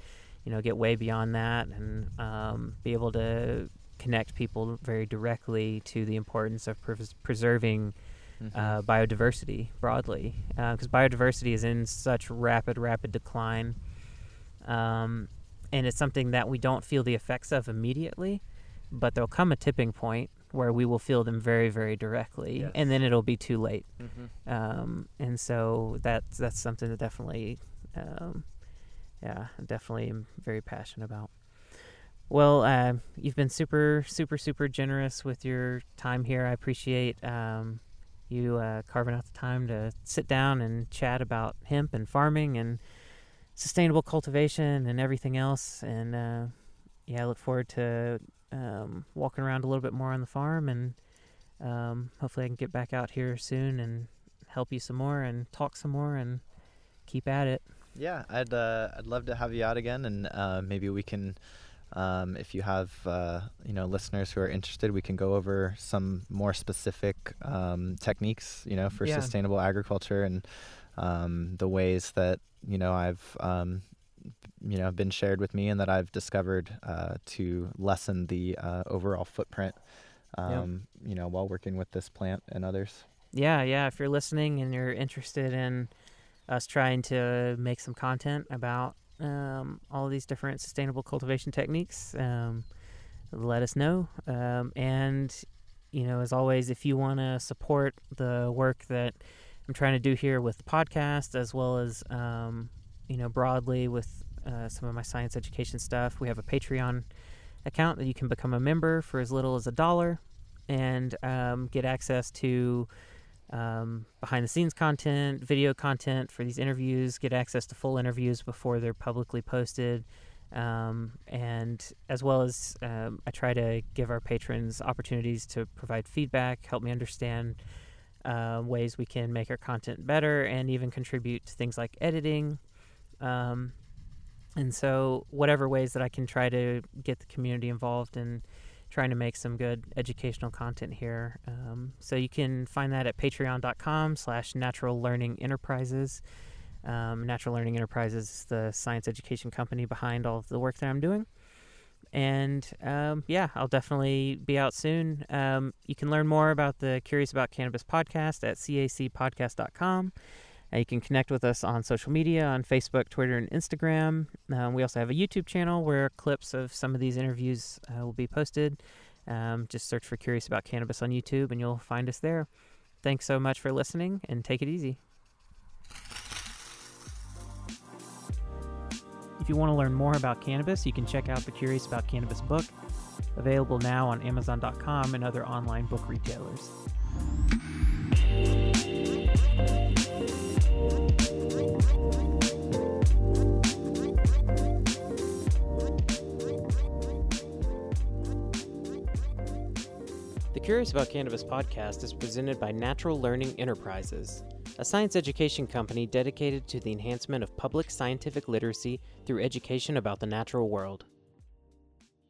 you know, get way beyond that and um, be able to connect people very directly to the importance of pres- preserving Mhm. uh, biodiversity broadly, because biodiversity is in such rapid, rapid decline, um, and it's something that we don't feel the effects of immediately, but there'll come a tipping point where we will feel them very, very directly, Yes. and then it'll be too late. Mhm. Um, and so that's that's something that definitely, um, yeah, definitely am very passionate about. Well, uh, you've been super, super, super generous with your time here. I appreciate um, you uh, carving out the time to sit down and chat about hemp and farming and sustainable cultivation and everything else. And uh, yeah, I look forward to um, walking around a little bit more on the farm and um, hopefully I can get back out here soon and help you some more and talk some more and keep at it. Yeah, I'd uh, I'd love to have you out again, and uh, maybe we can, um, if you have uh, you know listeners who are interested, we can go over some more specific um, techniques, you know, for Yeah. sustainable agriculture and um, the ways that you know I've um, you know been shared with me and that I've discovered uh, to lessen the uh, overall footprint. Um, You know, while working with this plant and others. yeah, yeah. If you're listening and you're interested in us trying to make some content about um, all these different sustainable cultivation techniques, um, let us know. Um, and you know, as always, if you want to support the work that I'm trying to do here with the podcast, as well as um, you know broadly with uh, some of my science education stuff, we have a Patreon account that you can become a member for as little as a dollar and um, get access to um, behind the scenes content, video content for these interviews, get access to full interviews before they're publicly posted. Um, and as well as um, I try to give our patrons opportunities to provide feedback, help me understand uh, ways we can make our content better, and even contribute to things like editing. Um, and so, whatever ways that I can try to get the community involved in trying to make some good educational content here. Um, so you can find that at patreon.com slash natural learning enterprises. Um, natural Learning Enterprises is the science education company behind all of the work that I'm doing. And um, yeah, I'll definitely be out soon. Um, you can learn more about the Curious About Cannabis podcast at cacpodcast.com. Uh, you can connect with us on social media on Facebook, Twitter, and Instagram. Um, we also have a YouTube channel where clips of some of these interviews uh, will be posted. Um, just search for Curious About Cannabis on YouTube and you'll find us there. Thanks so much for listening and take it easy. If you want to learn more about cannabis, you can check out the Curious About Cannabis book, available now on Amazon.com and other online book retailers. The Curious About Cannabis podcast is presented by Natural Learning Enterprises, a science education company dedicated to the enhancement of public scientific literacy through education about the natural world.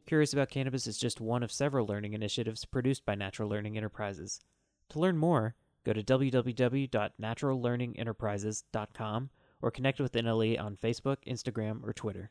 Curious About Cannabis is just one of several learning initiatives produced by Natural Learning Enterprises. To learn more, go to www.naturallearningenterprises.com or connect with NLE on Facebook, Instagram, or Twitter.